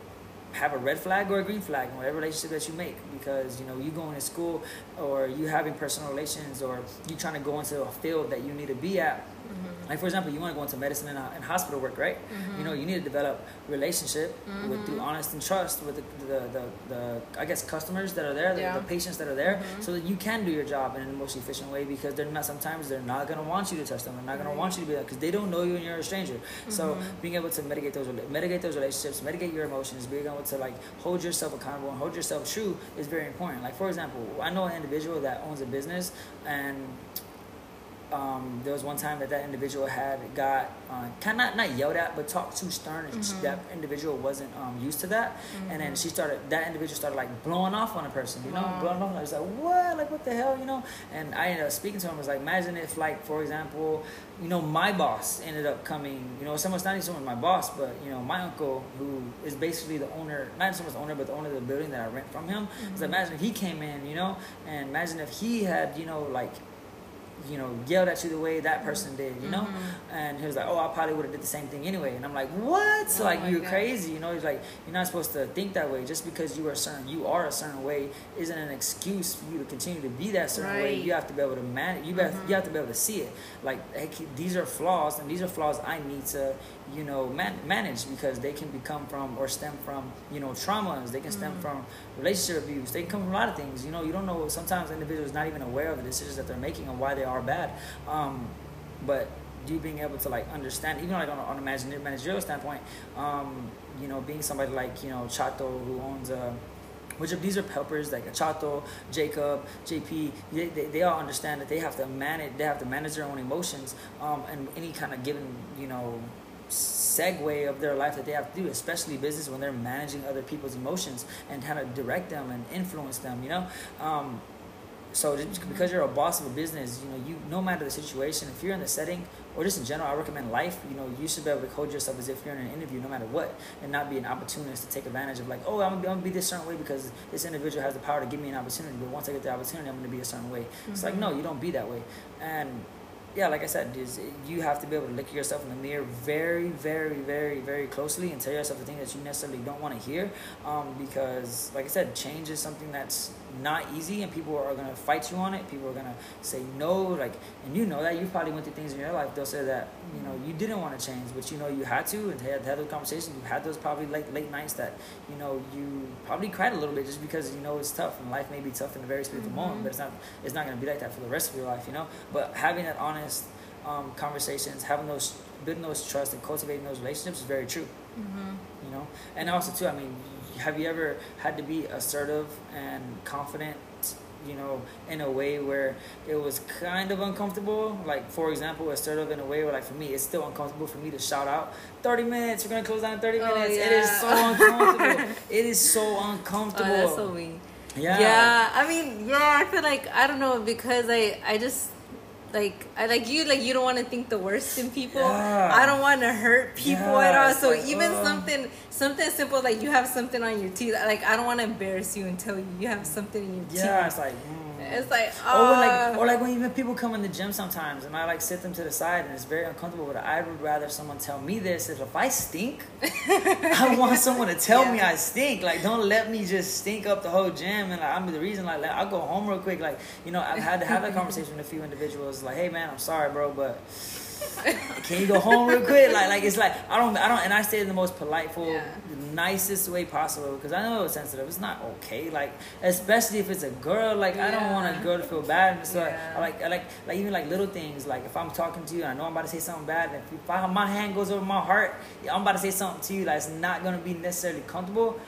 have a red flag or a green flag in whatever relationship that you make because you know you going to school or you having personal relations or you trying to go into a field that you need to be at mm-hmm. Like for example, you want to go into medicine and, uh, and hospital work, right? You know, mm-hmm. you need to develop relationship with through mm-hmm. honest and trust with the the, the, the I guess customers that are there, the, Yeah. the patients that are there, mm-hmm. so that you can do your job in the most efficient way because they're not sometimes they're not gonna want you to touch them, they're not gonna want you to be there because they don't know you and you're a stranger. So being able to mitigate those mitigate those relationships, mitigate your emotions, being able to like hold yourself accountable and hold yourself true is very important. Like for example, I know an individual that owns a business and um, there was one time that that individual had got uh, kind of not yelled at, but talked too stern, and she- that individual wasn't um, used to that. And then she started, that individual started like blowing off on a person, you know, Wow. blowing off. I was like, what? Like, what the hell, you know? And I ended up speaking to him. I was like, imagine if, like, for example, you know, my boss ended up coming, you know, someone's not even someone my boss, but you know, my uncle who is basically the owner, not someone's owner, but the owner of the building that I rent from him. So imagine if he came in, you know, and imagine if he had, you know, like you know, yelled at you the way that person did, you know? And he was like, oh, I probably would have did the same thing anyway. And I'm like, what? Oh like, you're God. crazy, you know? He's like, you're not supposed to think that way. Just because you are certain, you are a certain way, isn't an excuse for you to continue to be that certain way. Right. Mm-hmm. You have to be able to manage. You have, you have to be able to see it. Like, hey, these are flaws, and these are flaws I need to, you know, man- manage because they can become from or stem from, you know, traumas. They can stem Mm. from relationship abuse. They can come from a lot of things. You know, you don't know. Sometimes individuals not even aware of the decisions that they're making and why they are bad. Um, but you being able to like understand, even like on, a- on a managerial, standpoint, um, you know, being somebody like you know Chato who owns a which of these are helpers like Chato, Jacob, JP. They, they, they all understand that they have to manage. They have to manage their own emotions. Um, and any kind of given you know segue of their life that they have to do, especially business when they're managing other people's emotions and how to direct them and influence them. You know. Um, so because you're a boss of a business, you know, you no matter the situation, if you're in the setting or just in general, I recommend life. You know, you should be able to hold yourself as if you're in an interview, no matter what, and not be an opportunist to take advantage of like, oh, I'm I'm gonna be this certain way because this individual has the power to give me an opportunity. But once I get the opportunity, I'm gonna be a certain way. It's like no, you don't be that way. And yeah, like I said, is you have to be able to look at yourself in the mirror very, very, very, very closely and tell yourself the things that you necessarily don't want to hear. Um, because, like I said, change is something that's not easy, and people are gonna fight you on it. People are gonna say no, like, and you know that you probably went through things in your life. They'll say that you know you didn't want to change, but you know you had to, and had had those conversations. You had those probably late late nights that you know you probably cried a little bit just because you know it's tough, and life may be tough in a very specific moment, but it's not it's not gonna be like that for the rest of your life, you know. But having that honest um, conversations, having those building those trust and cultivating those relationships is very true. You know, and also too, I mean, have you ever had to be assertive and confident? You know, in a way where it was kind of uncomfortable. Like, for example, assertive in a way where, like, for me, it's still uncomfortable for me to shout out, 30 minutes, we're gonna close down in 30 Oh, minutes. It is so uncomfortable. it is so Oh, uncomfortable. that's so me. yeah. Yeah, I mean, yeah, I feel like I don't know because I I just like I like you like you don't want to think the worst in people. Yeah. I don't want to hurt people Yeah, at all. So like, even something something simple like you have something on your teeth. Like I don't want to embarrass you and tell you you have something in your Yeah, teeth. Yeah, it's like. mm. It's like Or like, oh, or like when even people come in the gym sometimes, and I like sit them to the side, and it's very uncomfortable. But I would rather someone tell me this. If, if I stink, I want someone to tell me I stink. Like, don't let me just stink up the whole gym, and like, I'm the reason. Like, I'll go home real quick. Like, you know, I've had to have that conversation with a few individuals. Like, hey man, I'm sorry, bro, but can you go home real quick? Like, like it's like I don't, I don't, and I say it in the most politeful, Yeah. the nicest way possible because I know it's sensitive. It's not okay. Like, especially if it's a girl. Like, I don't want a girl to feel bad. And so Yeah. I like, I like, like even like little things. Like if I'm talking to you, and I know I'm about to say something bad, and if I, my hand goes over my heart, I'm about to say something to you that's not gonna be necessarily comfortable.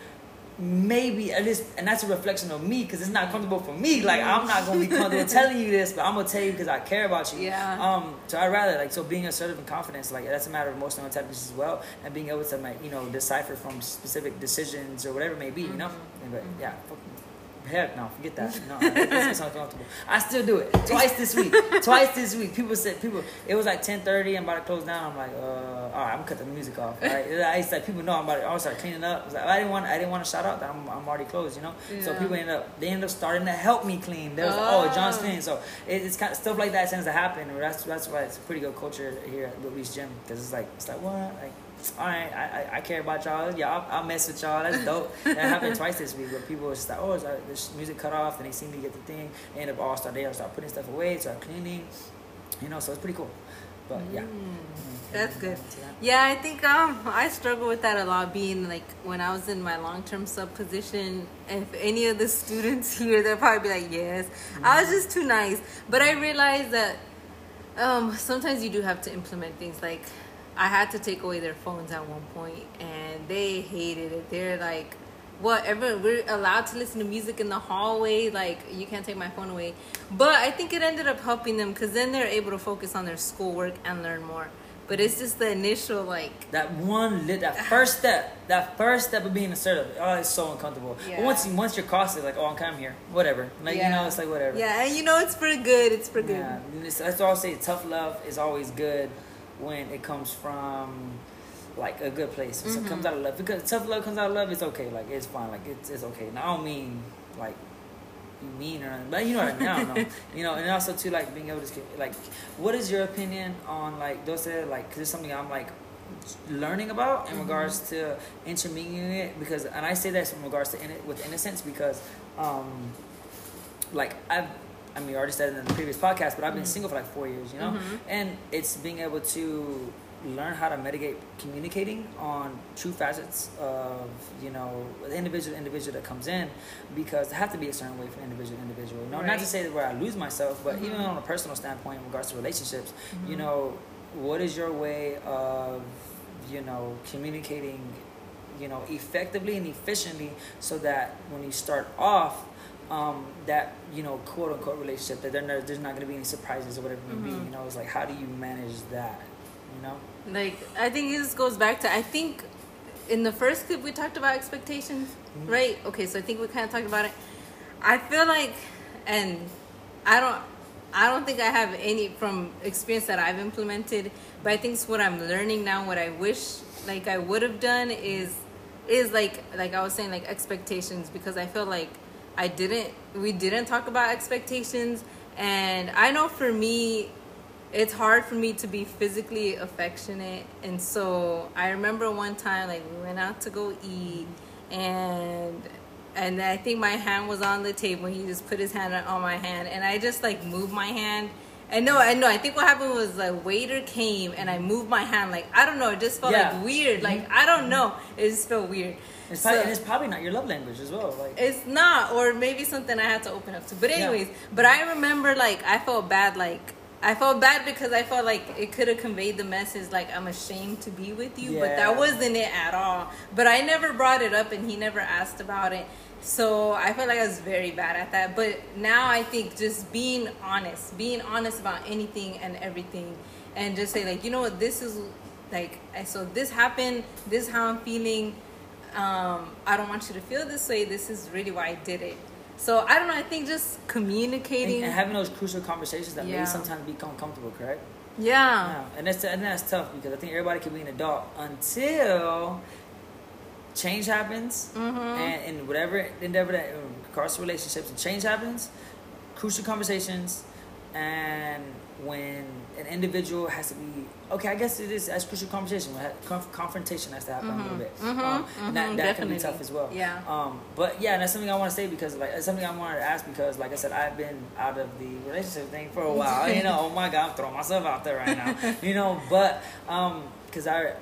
Maybe at least, and that's a reflection of me because it's not comfortable for me. Like I'm not gonna be comfortable telling you this, but I'm gonna tell you because I care about you. Yeah. Um. So I rather like so being assertive and confidence, like that's a matter of emotional intelligence as well, and being able to like you know decipher from specific decisions or whatever it may be. You know. But yeah. Heck no, forget that. No, it's, it's uncomfortable. I still do it twice this week. twice this week. People said people. It was like ten thirty. I'm about to close down. I'm like, uh, all right, I'm gonna cut the music off. Right? I used to, like people know I'm about to. I was start cleaning up. I, like, I didn't want. I didn't want to shout out that I'm, I'm already closed. You know. So people end up. They end up starting to help me clean. They was like, oh, Jon's Oh. cleaning. So it, it's kind of stuff like that tends to happen. That's that's why it's a pretty good culture here at Louis Gym because it's like it's like what like. I, I, I care about y'all. Yeah, I'll, I'll mess with y'all. That's dope. that happened twice this week where people was just like, oh, is this music cut off, and they see me get the thing. They end up all start they all start putting stuff away, start cleaning. You know, so it's pretty cool. But yeah. Mm, that's good. Yeah, I think um I struggle with that a lot. Being like when I was in my long term sub position, if any of the students here, they'll probably be like, "Yes, I was just too nice." But I realized that um sometimes you do have to implement things. Like I had to take away their phones at one point, and they hated it. They're like, whatever we're allowed to listen to music in the hallway like you can't take my phone away. But i think it ended up helping them because then they're able to focus on their schoolwork and learn more. But it's just the initial like that one lit that first step that first step of being assertive. Oh it's so uncomfortable. Yeah. but once you once you're crossed it's like oh i'm kind of here whatever. Like you know it's like whatever. Yeah and you know it's for good it's for good. Yeah that's why i say tough love is always good when it comes from like a good place so it Mm-hmm. comes out of love because tough love comes out of love it's okay like it's fine like it's, it's okay now i don't mean like you mean or anything, but you know what I mean. I don't know. you know, and also too like being able to like, what is your opinion on like those that like? Cause it's something I'm like learning about in regards to intermingling it because, and I say that in regards to in it with innocence because, um, like I've. I mean, we already said it in the previous podcast, but I've been mm-hmm. single for like four years, you know, mm-hmm. and it's being able to learn how to mitigate communicating on true facets of you know the individual individual that comes in because it have to be a certain way for individual individual no not Right. to say that where i lose myself but even mm-hmm. on a personal standpoint in regards to relationships you know what is your way of you know communicating you know effectively and efficiently so that when you start off um, that you know quote unquote relationship that there no, there's not going to be any surprises or whatever it may be you know it's like how do you manage that you know? Like i think this goes back to i think in the first clip we talked about expectations Mm-hmm. right? Okay so i think we kind of talked about it. I feel like and i don't i don't think i have any from experience that i've implemented but i think it's what i'm learning now what i wish like i would have done is is like like i was saying like expectations because i feel like i didn't we didn't talk about expectations. And i know for me it's hard for me to be physically affectionate. And so i remember one time like we went out to go eat. And and i think my hand was on the table. And he just put his hand on my hand. And i just like moved my hand. And no i know i think what happened was the waiter came and i moved my hand. Like i don't know it just felt Yeah. like weird. Like mm-hmm. i don't know. It just felt weird It's probably, So- and it's probably not your love language as well. Like, it's not, or maybe something I had to open up to. But Yeah. anyways, but I remember like I felt bad, like I felt bad because I felt like it could have conveyed the message like I'm ashamed to be with you, but that wasn't it at all. But I never brought it up, and he never asked about it. So I felt like I was very bad at that. But now I think just being honest, being honest about anything and everything, and just say like, you know what, this is like, so this happened. This is how I'm feeling um, I don't want you to feel this way. This is really why I did it. So I don't know. I think just communicating. and having those crucial conversations that Yeah. may sometimes become comfortable, correct? yeah. Yeah, and that's and that's tough because I think everybody can be an adult until change happens, Mm-hmm. and in whatever endeavor that across relationships and change happens, crucial conversations, and when an individual has to be okay, I guess it is as crucial conversation. Conf- confrontation has to happen a little bit. Mhm, Um, and that, mhm, that can be definitely. tough as well. Yeah. Um, but yeah, and that's something I want to say because like it's something I wanted to ask because like I said, I've been out of the relationship thing for a while. you know, oh my god, I'm throwing myself out there right now. you know, but um, because I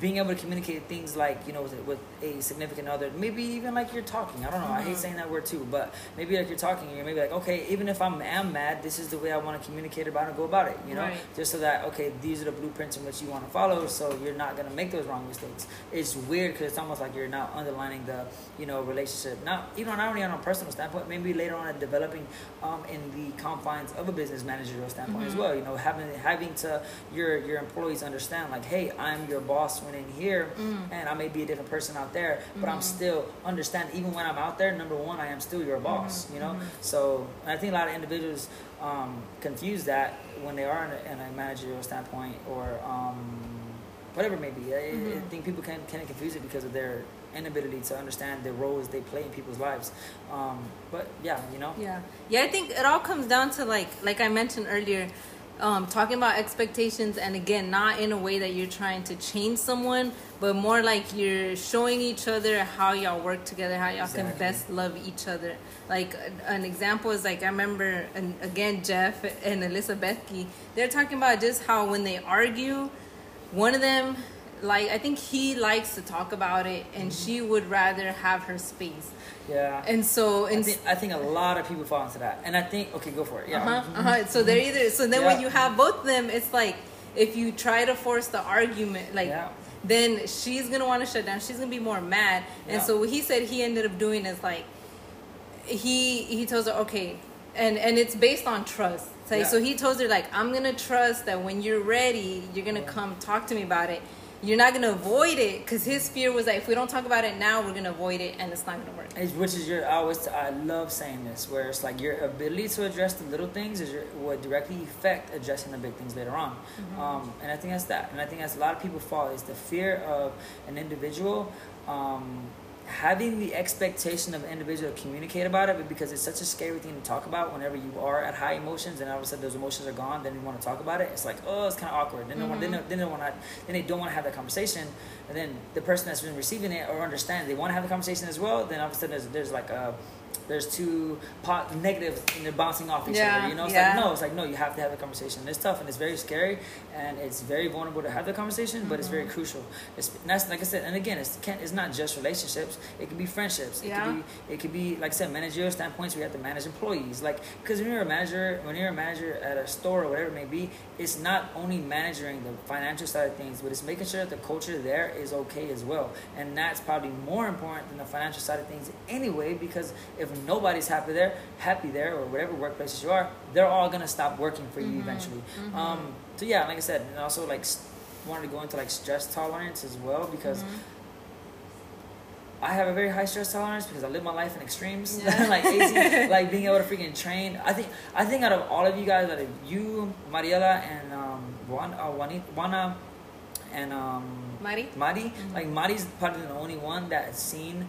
being able to communicate things like you know with, with a significant other, maybe even like you're talking. I don't know. I Mm-hmm. hate saying that word too, but maybe like you're talking, you're maybe like, okay, even if I'm am mad, this is the way I want to communicate about it and go about it. You know, Right. just so that okay, these are the blueprints in which you want to follow, so you're not gonna make those wrong mistakes. It's weird because it's almost like you're now underlining the you know relationship, not even not only on a personal standpoint, maybe later on at developing um, in the confines of a business managerial standpoint as well. You know, having having to your your employees understand like, hey, I'm your boss when in here, and I may be a different person out there, but I'm still understand even when I'm out there. Number one, I am still your boss. You know, so I think a lot of individuals um, confuse that when they are in a, in a managerial standpoint or um, whatever it may be. I, I think people can can confuse it because of their inability to understand the roles they play in people's lives. Um, but yeah, you know, Yeah. Yeah, I think it all comes down to like like I mentioned earlier, um, talking about expectations and again not in a way that you're trying to change someone but more like you're showing each other how y'all work together how y'all can best love each other. Like an example is like i remember and again jeff and elizabeth they're talking about just how when they argue one of them like i think he likes to talk about it and she would rather have her space Yeah. and so I think, I think a lot of people fall into that, and I think okay, go for it. Yeah. uh-huh, uh-huh. So they're either so then when you have both of them, it's like if you try to force the argument, like Yeah. then she's gonna want to shut down. She's gonna be more mad. And Yeah. so what he said he ended up doing is like he he tells her okay, and and it's based on trust. Yeah. So he tells her like I'm gonna trust that when you're ready, you're gonna come talk to me about it. You're not gonna avoid it because his fear was like if we don't talk about it now, we're gonna avoid it and it's not gonna work. It's- Which is your I always I love saying this where it's like your ability to address the little things is your what directly affect addressing the big things later on, um, and I think that's that, and I think that's a lot of people fall is the fear of an individual. Um, having the expectation of an individual to communicate about it but because it's such a scary thing to talk about whenever you are at high emotions and all of a sudden those emotions are gone then you want to talk about it it's like oh it's kind of awkward. Then they want then mm-hmm. they, then they want to then they don't want to have that conversation and then the person that's been receiving it or understands they want to have the conversation as well then all of a sudden there's, there's like a there's two pot negatives and they're bouncing off each Yeah, other you know? It's yeah. like no it's like no you have to have a conversation. It's tough and it's very scary and it's very vulnerable to have the conversation but it's very Mm-hmm. crucial. It's that's like i said and again it's can't it's not just relationships. It can be friendships. It Yeah. could be it could be like i said managerial standpoints we have to manage employees. Like because when you're a manager when you're a manager at a store or whatever it may be it's not only managing the financial side of things but it's making sure that the culture there is okay as well. And that's probably more important than the financial side of things anyway because if nobody's happy there happy there or whatever workplaces you are they're all gonna stop working for you eventually um so yeah like i said and also like wanted to go into like stress tolerance as well because I have a very high stress tolerance because I live my life in extremes. Yeah. like AZ, like being able to freaking train. I think I think out of all of you guys, out of you, Mariela, and um, Juan, uh, Juanita, Juana, and um, Mari? Mari, like Mari's probably the only one that's seen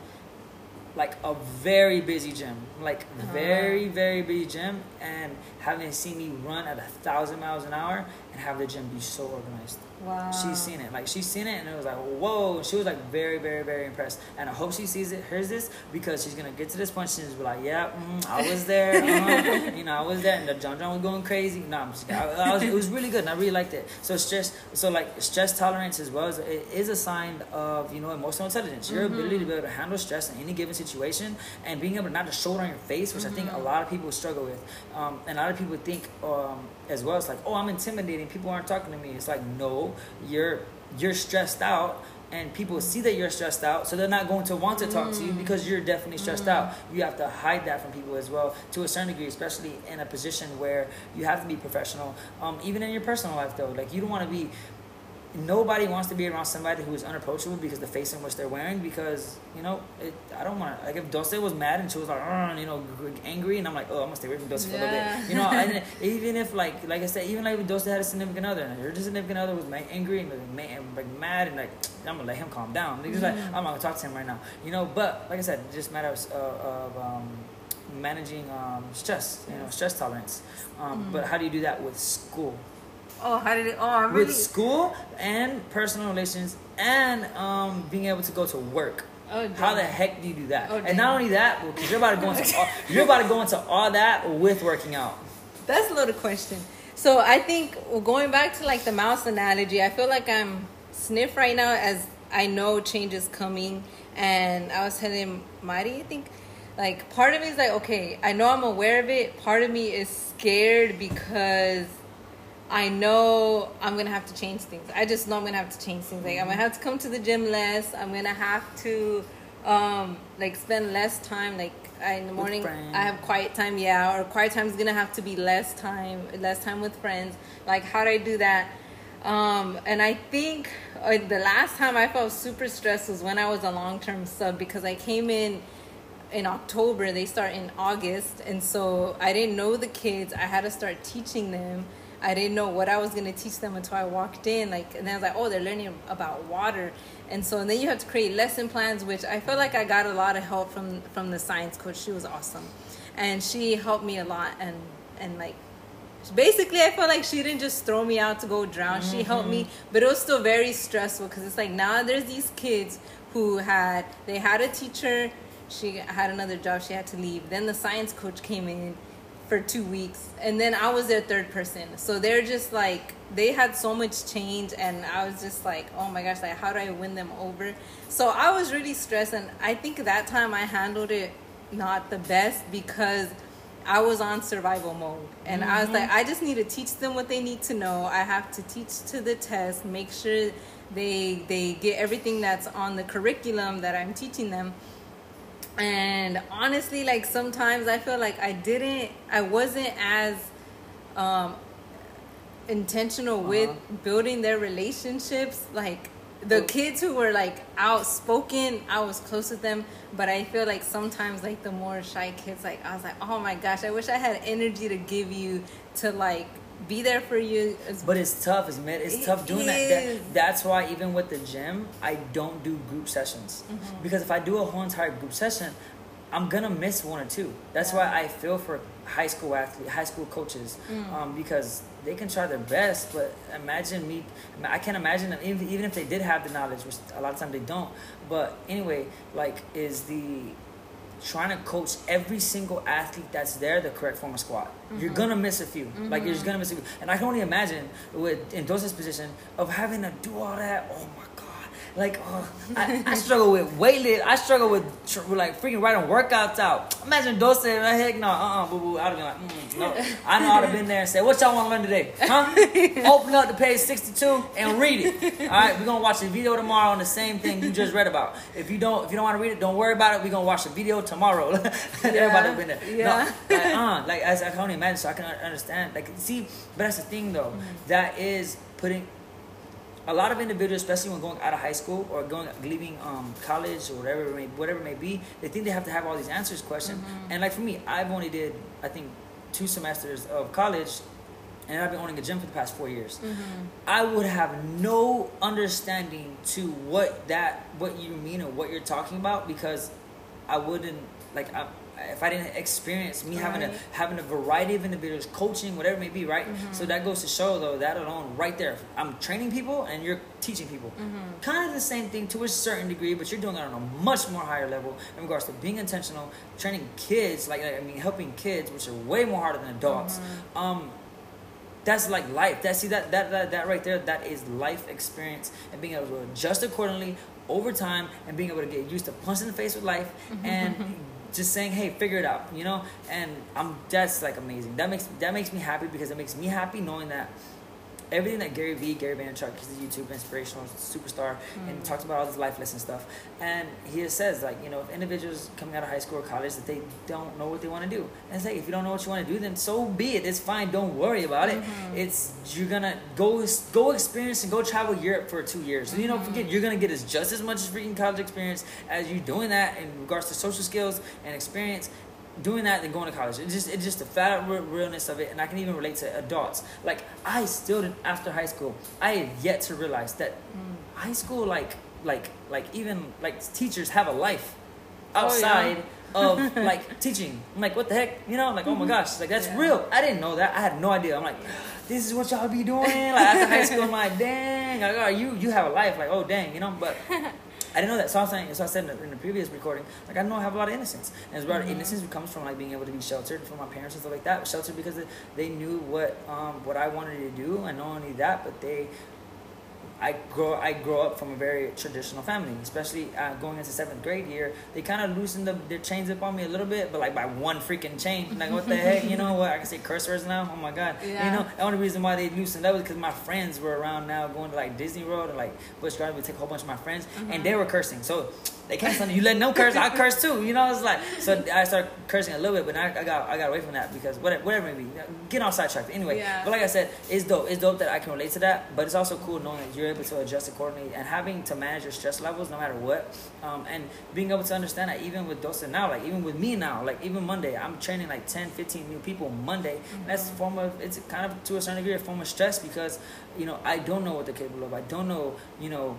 like a very busy gym, like ah. very very busy gym, and having seen me run at a thousand miles an hour and have the gym be so organized. Wow. She's seen it. Like she's seen it and it was like, whoa. She was like very, very, very impressed. And I hope she sees it, hears this, because she's gonna get to this point. She's gonna be like, yeah, mm, I was there. Uh-huh. you know, I was there, and the Jon Jon was going crazy. No, I'm just, I, I was, it was really good, and I really liked it. So stress, so like stress tolerance as well as it is a sign of you know emotional intelligence. Your ability to be able to handle stress in any given situation, and being able to not to show it on your face, which I think a lot of people struggle with. Um, and a lot of people think um, as well. It's like, oh, I'm intimidating. People aren't talking to me. It's like, no, you're you're stressed out, and people see that you're stressed out, so they're not going to want to talk to you because you're definitely stressed out. You have to hide that from people as well to a certain degree, especially in a position where you have to be professional. Um, even in your personal life, though, like you don't want to be. Nobody wants to be around somebody who is unapproachable because the face in which they're wearing. Because you know, it, I don't want. Like if Dulce was mad and she was like, you know, angry, and I'm like, oh, I'm gonna stay away from Dulce for a little bit. You know, and even if like, like I said, even like if Dulce had a significant other and her significant other was ma- angry and like, like mad and like, I'm gonna let him calm down. He's like, I'm not gonna talk to him right now. You know, but like I said, just matters of, of um, managing um, stress. You know, stress tolerance. Um, But how do you do that with school? Oh, how did it? Oh, I'm really. with school and personal relations and um, being able to go to work. Oh, How the heck do you do that? Oh, and not only that, because you're about to go into all, you're about to go into all that with working out. That's a loaded question. So I think going back to like the mouse analogy, I feel like I'm sniff right now as I know change is coming. And I was telling Mari, I think, like part of me is like, okay, I know I'm aware of it. Part of me is scared because I know I'm gonna have to change things. I just know I'm gonna have to change things. Like I'm gonna have to come to the gym less. I'm gonna have to um like spend less time like I, in the morning. I have quiet time, yeah, or quiet time is gonna have to be less time, less time with friends. Like how do I do that? Um, and I think uh, the last time I felt super stressed was when I was a long term sub because I came in in October. They start in August, and so I didn't know the kids. I had to start teaching them. I didn't know what I was gonna teach them until I walked in. Like, and then I was like, oh, they're learning about water, and so and then you have to create lesson plans, which I feel like I got a lot of help from from the science coach. She was awesome, and she helped me a lot, and and like basically I felt like she didn't just throw me out to go drown. Mm-hmm. She helped me, but it was still very stressful because it's like now there's these kids who had they had a teacher, she had another job, she had to leave. Then the science coach came in for two weeks, and then I was their third person. So they're just like they had so much change, and I was just like, oh my gosh, like how do I win them over? So I was really stressed, and I think that time I handled it not the best because I was on survival mode. And I was mm-hmm. like, I just need to teach them what they need to know. I have to teach to the test, make sure they they get everything that's on the curriculum that I'm teaching them. And honestly, like sometimes I feel like I didn't I wasn't as um intentional with building their relationships. Like the kids who were like outspoken i was close with them. But i feel like sometimes like the more shy kids like i was like oh my gosh i wish i had energy to give you to like be there for you as But it's tough, it's man, it's It tough doing that. that. That's why even with the gym, I don't do group sessions Mm-hmm. because if I do a whole entire group session, I'm gonna miss one or two. That's why I feel for high school athlete, high school coaches, Mm. um, because they can try their best. But imagine me, I can't imagine them even even if they did have the knowledge, which a lot of times they don't. But anyway, like is the trying to coach every single athlete that's there the correct form of squat. You're Mm-hmm. gonna miss a few. Like you're just gonna miss a few. And I can only imagine with in Dosa's position of having to do all that. Oh my. Like oh, I, I struggle with weightlift. I struggle with, tr- with like freaking writing workouts out. Imagine and like, heck no, uh uh boo boo. I'd have been like, mm, no. I know I'd have been there and said, what y'all want to learn today? Huh? Open up the page 62 and read it. All right, we're gonna watch a video tomorrow on the same thing you just read about. If you don't, if you don't want to read it, don't worry about it. We're gonna watch the video tomorrow. Everybody have been there. Yeah. No, like, uh, like as I can only imagine, so I can understand. Like, see, but that's the thing though. That is putting a lot of individuals, especially when going out of high school or going leaving um, college or whatever it may, whatever it may be, they think they have to have all these answers questions. And like for me, I've only did I think two semesters of college, and I've been owning a gym for the past four years. I would have no understanding to what that what you mean or what you're talking about because I wouldn't like I, if I didn't experience me having a having a variety of individuals coaching whatever it may be right Mm-hmm. so that goes to show though that alone right there I'm training people and you're teaching people Mm-hmm. kind of the same thing to a certain degree but you're doing it on a much more higher level in regards to being intentional training kids like I mean helping kids which are way more harder than adults Mm-hmm. um that's like life. That see that, that that that right there. That is life experience and being able to adjust accordingly over time and being able to get used to punching in the face with life and just saying, "Hey, figure it out," you know. And I'm that's like amazing. That makes that makes me happy because it makes me happy knowing that everything that Gary Vee, Gary Vaynerchuk, he's a YouTube inspirational superstar, and mm. talks about all this life lesson stuff. And he says like, you know, if individuals coming out of high school or college that they don't know what they want to do, and say, like if you don't know what you want to do, then so be it. It's fine. Don't worry about it. Mm-hmm. It's you're gonna go go experience and go travel Europe for two years. And you know, forget mm-hmm. you're gonna get as just as much as freaking college experience as you doing that in regards to social skills and experience doing that than going to college. It's just it's just the flat realness of it, and I can even relate to adults. Like I still didn't after high school, I have yet to realize that mm. high school, like like like even like teachers have a life oh, outside of like teaching. I'm like, what the heck, you know? Like, oh my mm-hmm. gosh, like that's Yeah. real. I didn't know that. I had no idea. I'm like. This is what y'all be doing. Like after high school, I'm like, dang, like, oh, you you have a life, like, oh, dang, you know. But I didn't know that. So I was saying, so I said in the, in the previous recording, like I know I have a lot of innocence, and it's about innocence comes from like being able to be sheltered from my parents and stuff like that. Sheltered because they- they knew what um what I wanted to do, and not only that, but they. I grow I grow up from a very traditional family, especially uh, going into seventh grade here. They kind of loosened the, their chains up on me a little bit, but like by one freaking chain. Like what the heck, you know what? I can say curse words now. Oh my god, Yeah. you know. The only reason why they loosened up was because my friends were around now, going to like Disney World and like Busch Gardens. We take a whole bunch of my friends, and they were cursing. So they can't. You letting them curse, I curse too. You know, it's like so. I started cursing a little bit, but I, I got I got away from that because whatever, whatever it may be, get on sidetracked. Anyway, Yeah. but like I said, it's dope. It's dope that I can relate to that, but it's also cool knowing that you're able to adjust accordingly and having to manage your stress levels no matter what, um, and being able to understand that even with Dosa now, like even with me now, like even Monday, I'm training like 10, 15 new people Monday, and that's a form of it's kind of to a certain degree a form of stress because you know I don't know what they're capable of. I don't know, you know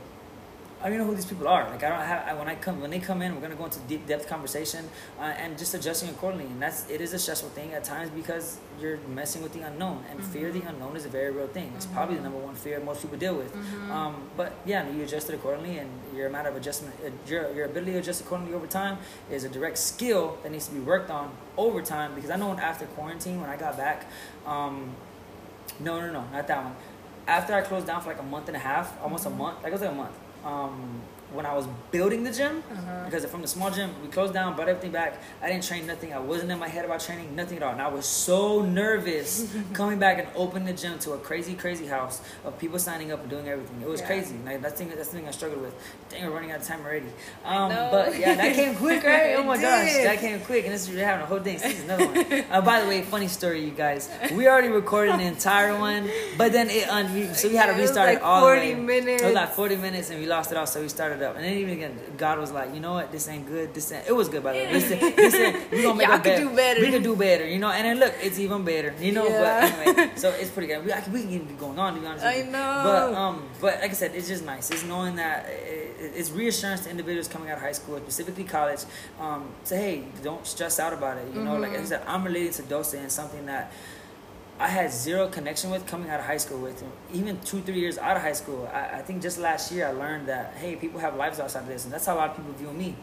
I don't even know who these people are. Like I don't have I, when I come when they come in, we're gonna go into deep depth conversation uh, and just adjusting accordingly. And that's it is a stressful thing at times because you're messing with the unknown, and fear of the unknown is a very real thing. It's probably the number one fear most people deal with. Um, but yeah, you adjust it accordingly, and your amount of adjustment, uh, your your ability to adjust accordingly over time is a direct skill that needs to be worked on over time. Because I know after quarantine, when I got back, um, no, no, no, not that one. After I closed down for like a month and a half, almost a month, like it was like a month. Um, when I was building the gym, because from the small gym, we closed down, brought everything back. I didn't train nothing. I wasn't in my head about training, nothing at all. And I was so nervous coming back and opening the gym to a crazy, crazy house of people signing up and doing everything. It was Yeah. crazy. Like that's the thing. That's the thing I struggled with. Dang, we're running out of time already. Um, but yeah, that came quick, right? Oh my gosh, that came quick. And this is having a whole thing. This is another one. Uh, by the way, funny story, you guys. We already recorded the entire one, but then it un- so we had to Yeah, it was restart like it all 40 the way. minutes. It was like 40 minutes, and we lost it all, so we started up. And then even again, God was like, you know what, this ain't good. This ain't. It was good by the way. He said, he said we gonna make Y'all it could better. do better. We could do better, you know. And then look, it's even better, you know. Yeah. But anyway, so it's pretty good. We, I, we can even be going on to be honest. with I you. know. But um, but like I said, it's just nice. It's knowing that it, it- it's reassurance to individuals coming out of high school, specifically college. Um, say, hey, don't stress out about it. You know, like I Mm-hmm. said, I'm related to Dose and something that. I had zero connection with coming out of high school with. Even two, three years out of high school, I, I think just last year I learned that hey, people have lives outside of this, and that's how a lot of people view me.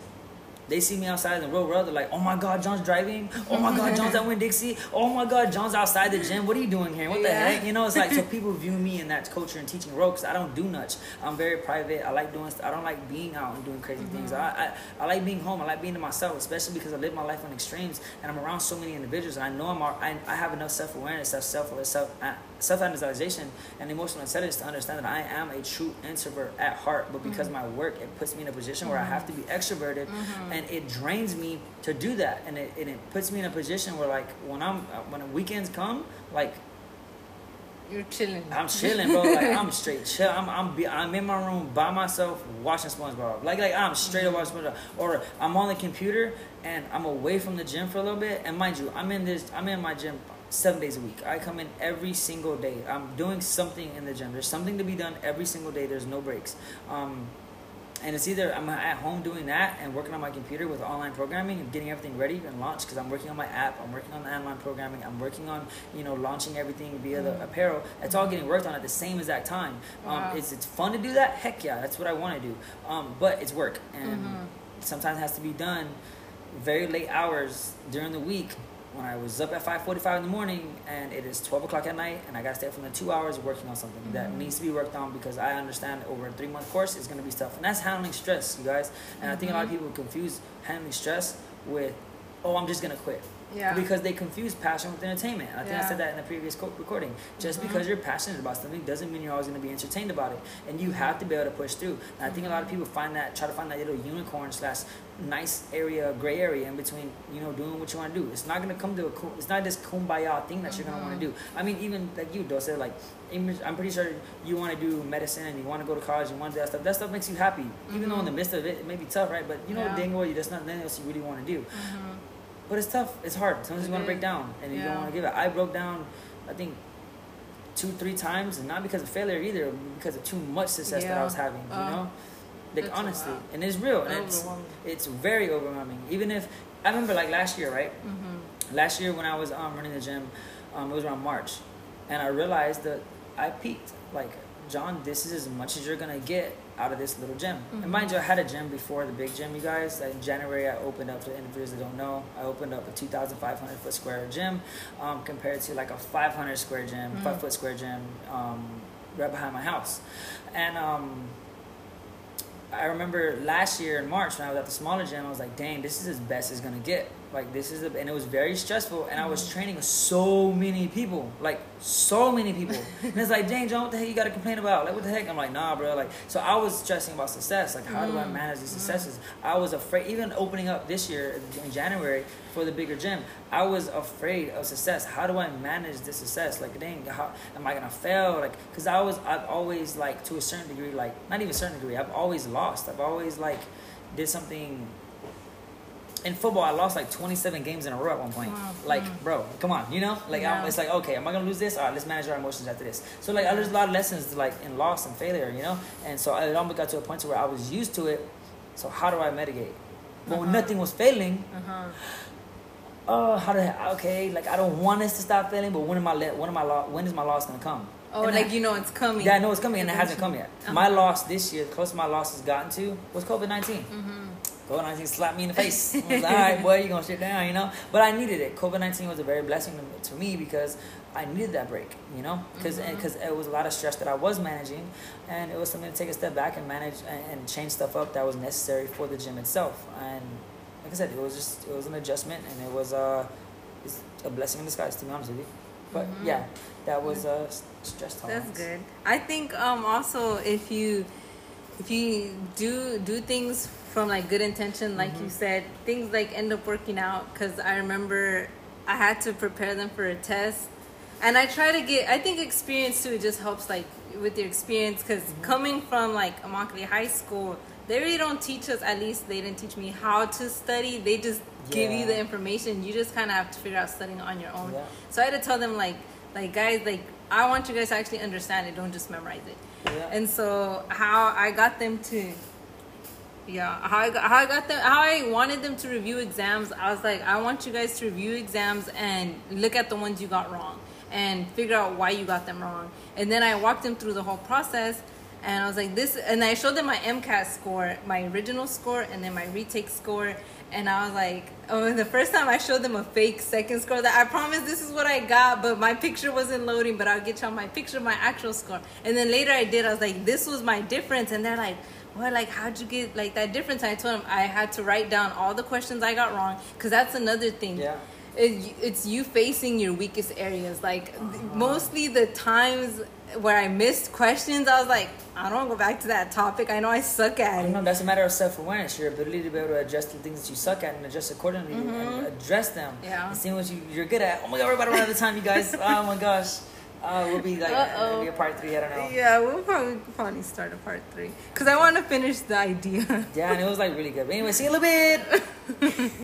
They see me outside in the real world, they're like, oh my god, Jon's driving. Oh my god, Jon's at Winn-Dixie. Oh my god, Jon's outside the gym. What are you doing here? What the heck? You know, it's like so people view me in that culture and teaching role because I don't do much. I'm very private. I like doing. st- I don't like being out and doing crazy things. Mm-hmm. I, I I like being home. I like being to myself, especially because I live my life on extremes and I'm around so many individuals. And I know I'm. I, I have enough self awareness, self self self self analyzation and emotional intelligence to understand that I am a true introvert at heart. But because mm-hmm. my work, it puts me in a position where I have to be mm-hmm. extroverted, mm-hmm. and it drains me to do that. And it, and it puts me in a position where like when I'm uh, when the weekends come, like You're chilling. I'm chilling, bro. Like I'm straight chill. I'm I'm be, I'm in my room by myself watching SpongeBob. Like like I'm straight up watching SpongeBob. Or I'm on the computer and I'm away from the gym for a little bit. And mind you, I'm in this. I'm in my gym seven days a week. I come in every single day. I'm doing something in the gym. There's something to be done every single day. There's no breaks. Um, and it's either I'm at home doing that and working on my computer with online programming and getting everything ready and launched because I'm working on my app, I'm working on the online programming, I'm working on you know launching everything via the apparel. It's all getting worked on at the same exact time. Um, Wow. It's it's fun to do that. Heck yeah, that's what I want to do. Um, but it's work and sometimes it has to be done very late hours during the week when I was up at 5:45 in the morning and it is 12 o'clock at night and I got to stay up from the two hours working on something that mm-hmm. needs to be worked on because I understand over a three month course it's going to be tough and that's handling stress, you guys. And I think a lot of mm-hmm. people confuse handling stress with, oh, I'm just going to quit. Yeah. Because they confuse passion with entertainment. I think I said that in the previous co- recording. Just mm-hmm. because you're passionate about something doesn't mean you're always going to be entertained about it. And you have to be able to push through. And I think a lot of people find that, try to find that little unicorn slash nice area, gray area in between, you know, doing what you want to do. It's not going to come to a, it's not this kumbaya thing that you're going to want to mm-hmm. do. I mean, even like you, Dose, like, I'm pretty sure you want to do medicine and you want to go to college and want to do that stuff. That stuff makes you happy. Even though in the mm-hmm. midst of it, it may be tough, right? But you know, Yeah. dang well, you there's nothing else you really want to do. But it's tough. It's hard. Sometimes you want to break down and you don't want to give it. I broke down, I think, two, three times, and not because of failure either, because of too much success that I was having. You Uh, know, like honestly, and it's real. And it's it's very overwhelming. Even if I remember like last year, right? Mm-hmm. Last year when I was um, running the gym, um, it was around March, and I realized that I peaked. Like, Jon, this is as much as you're gonna get out of this little gym. And mind you, I had a gym before the big gym, you guys. In January, I opened up for individuals that don't know. I opened up a 2,500 foot square gym, um, compared to like a 500 square gym, five foot square gym, um, right behind my house, and um, I remember last year in March when I was at the smaller gym, I was like, dang, this is as best it's gonna get. Like this is the, and it was very stressful, and I was mm-hmm. training so many people, like so many people. and it's like, dang, Jon, what the heck you got to complain about? Like, what the heck? I'm like, nah, bro. Like, so I was stressing about success. Like, how do I mm-hmm. manage these mm-hmm. successes? I was afraid, even opening up this year in January for the bigger gym, I was afraid of success. How do I manage this success? Like, dang, how am I gonna fail? Like, cause I was, I've always like to a certain degree, like not even a certain degree, I've always lost. I've always like did something in football, I lost like 27 games in a row at one point. Wow. Like, Mm. bro, come on, you know? Like, I'm, Yeah. it's like, okay, am I gonna lose this? All right, let's manage our emotions after this. So, like, there's a lot of lessons, like, in loss and failure, you know? And so it almost got to a point to where I was used to it. So, how do I mitigate? But when Uh-huh. nothing was failing, Uh-huh. oh, how do I, okay, like, I don't want this to stop failing, but when am I, let, when am I, lo- when is my loss gonna come? Oh, And like I- you know it's coming. yeah, I know it's coming, and it hasn't come yet. Uh-huh. My loss this year, the closest my loss has gotten to, was COVID 19. Mm-hmm. COVID 19 slapped me in the face. I was like, all right, boy, you gonna sit down, you know? But I needed it. COVID 19 was a very blessing to, to me because I needed that break, you know? Because Mhm. it was a lot of stress that I was managing, and it was something to take a step back and manage and, and change stuff up that was necessary for the gym itself. And like I said, it was just, it was an adjustment, and it was uh, it's a blessing in disguise, to be honest with you. But Mhm. yeah, that was uh, s- stress tolerance. That's good. I think um also if you if you do do things from like good intention, like you Mhm. said, things like end up working out. Because I remember I had to prepare them for a test, and I try to get. I think experience too. Just helps like with your experience. Because coming from like Immokalee High School, they really don't teach us. At least they didn't teach me how to study. They just give you the information. You just kind of have to figure out studying on your own. Yeah. So I had to tell them like, like guys, like I want you guys to actually understand it. Don't just memorize it. Yeah. And so how I got them to, yeah, how I got, how I got them, how I wanted them to review exams. I was like, I want you guys to review exams and look at the ones you got wrong and figure out why you got them wrong. And then I walked them through the whole process. And I was like, this, and I showed them my MCAT score, my original score, and then my retake score. And I was like, oh, the first time I showed them a fake second score that I promised this is what I got, but my picture wasn't loading, but I'll get on my picture, my actual score. And then later I did, I was like, this was my difference. And they're like, what, like, how'd you get like that difference? I told him I had to write down all the questions I got wrong, because that's another thing Yeah. it, it's you facing your weakest areas. Like th- uh-huh. mostly the times where I missed questions, I was like, I don't want to go back to that topic. I know I suck at You know, that's a matter of self awareness, your ability to be able to adjust the things that you suck at and adjust accordingly and mm-hmm. address them. Yeah. And seeing what you, you're good at. Oh my god, we're about to run out of time, you guys. oh my gosh. Uh, we'll be like, Uh-oh. be a part three, I don't know. Yeah, we'll probably probably start a part three because I want to finish the idea. Yeah, and it was like really good. But anyway, see you in a little bit.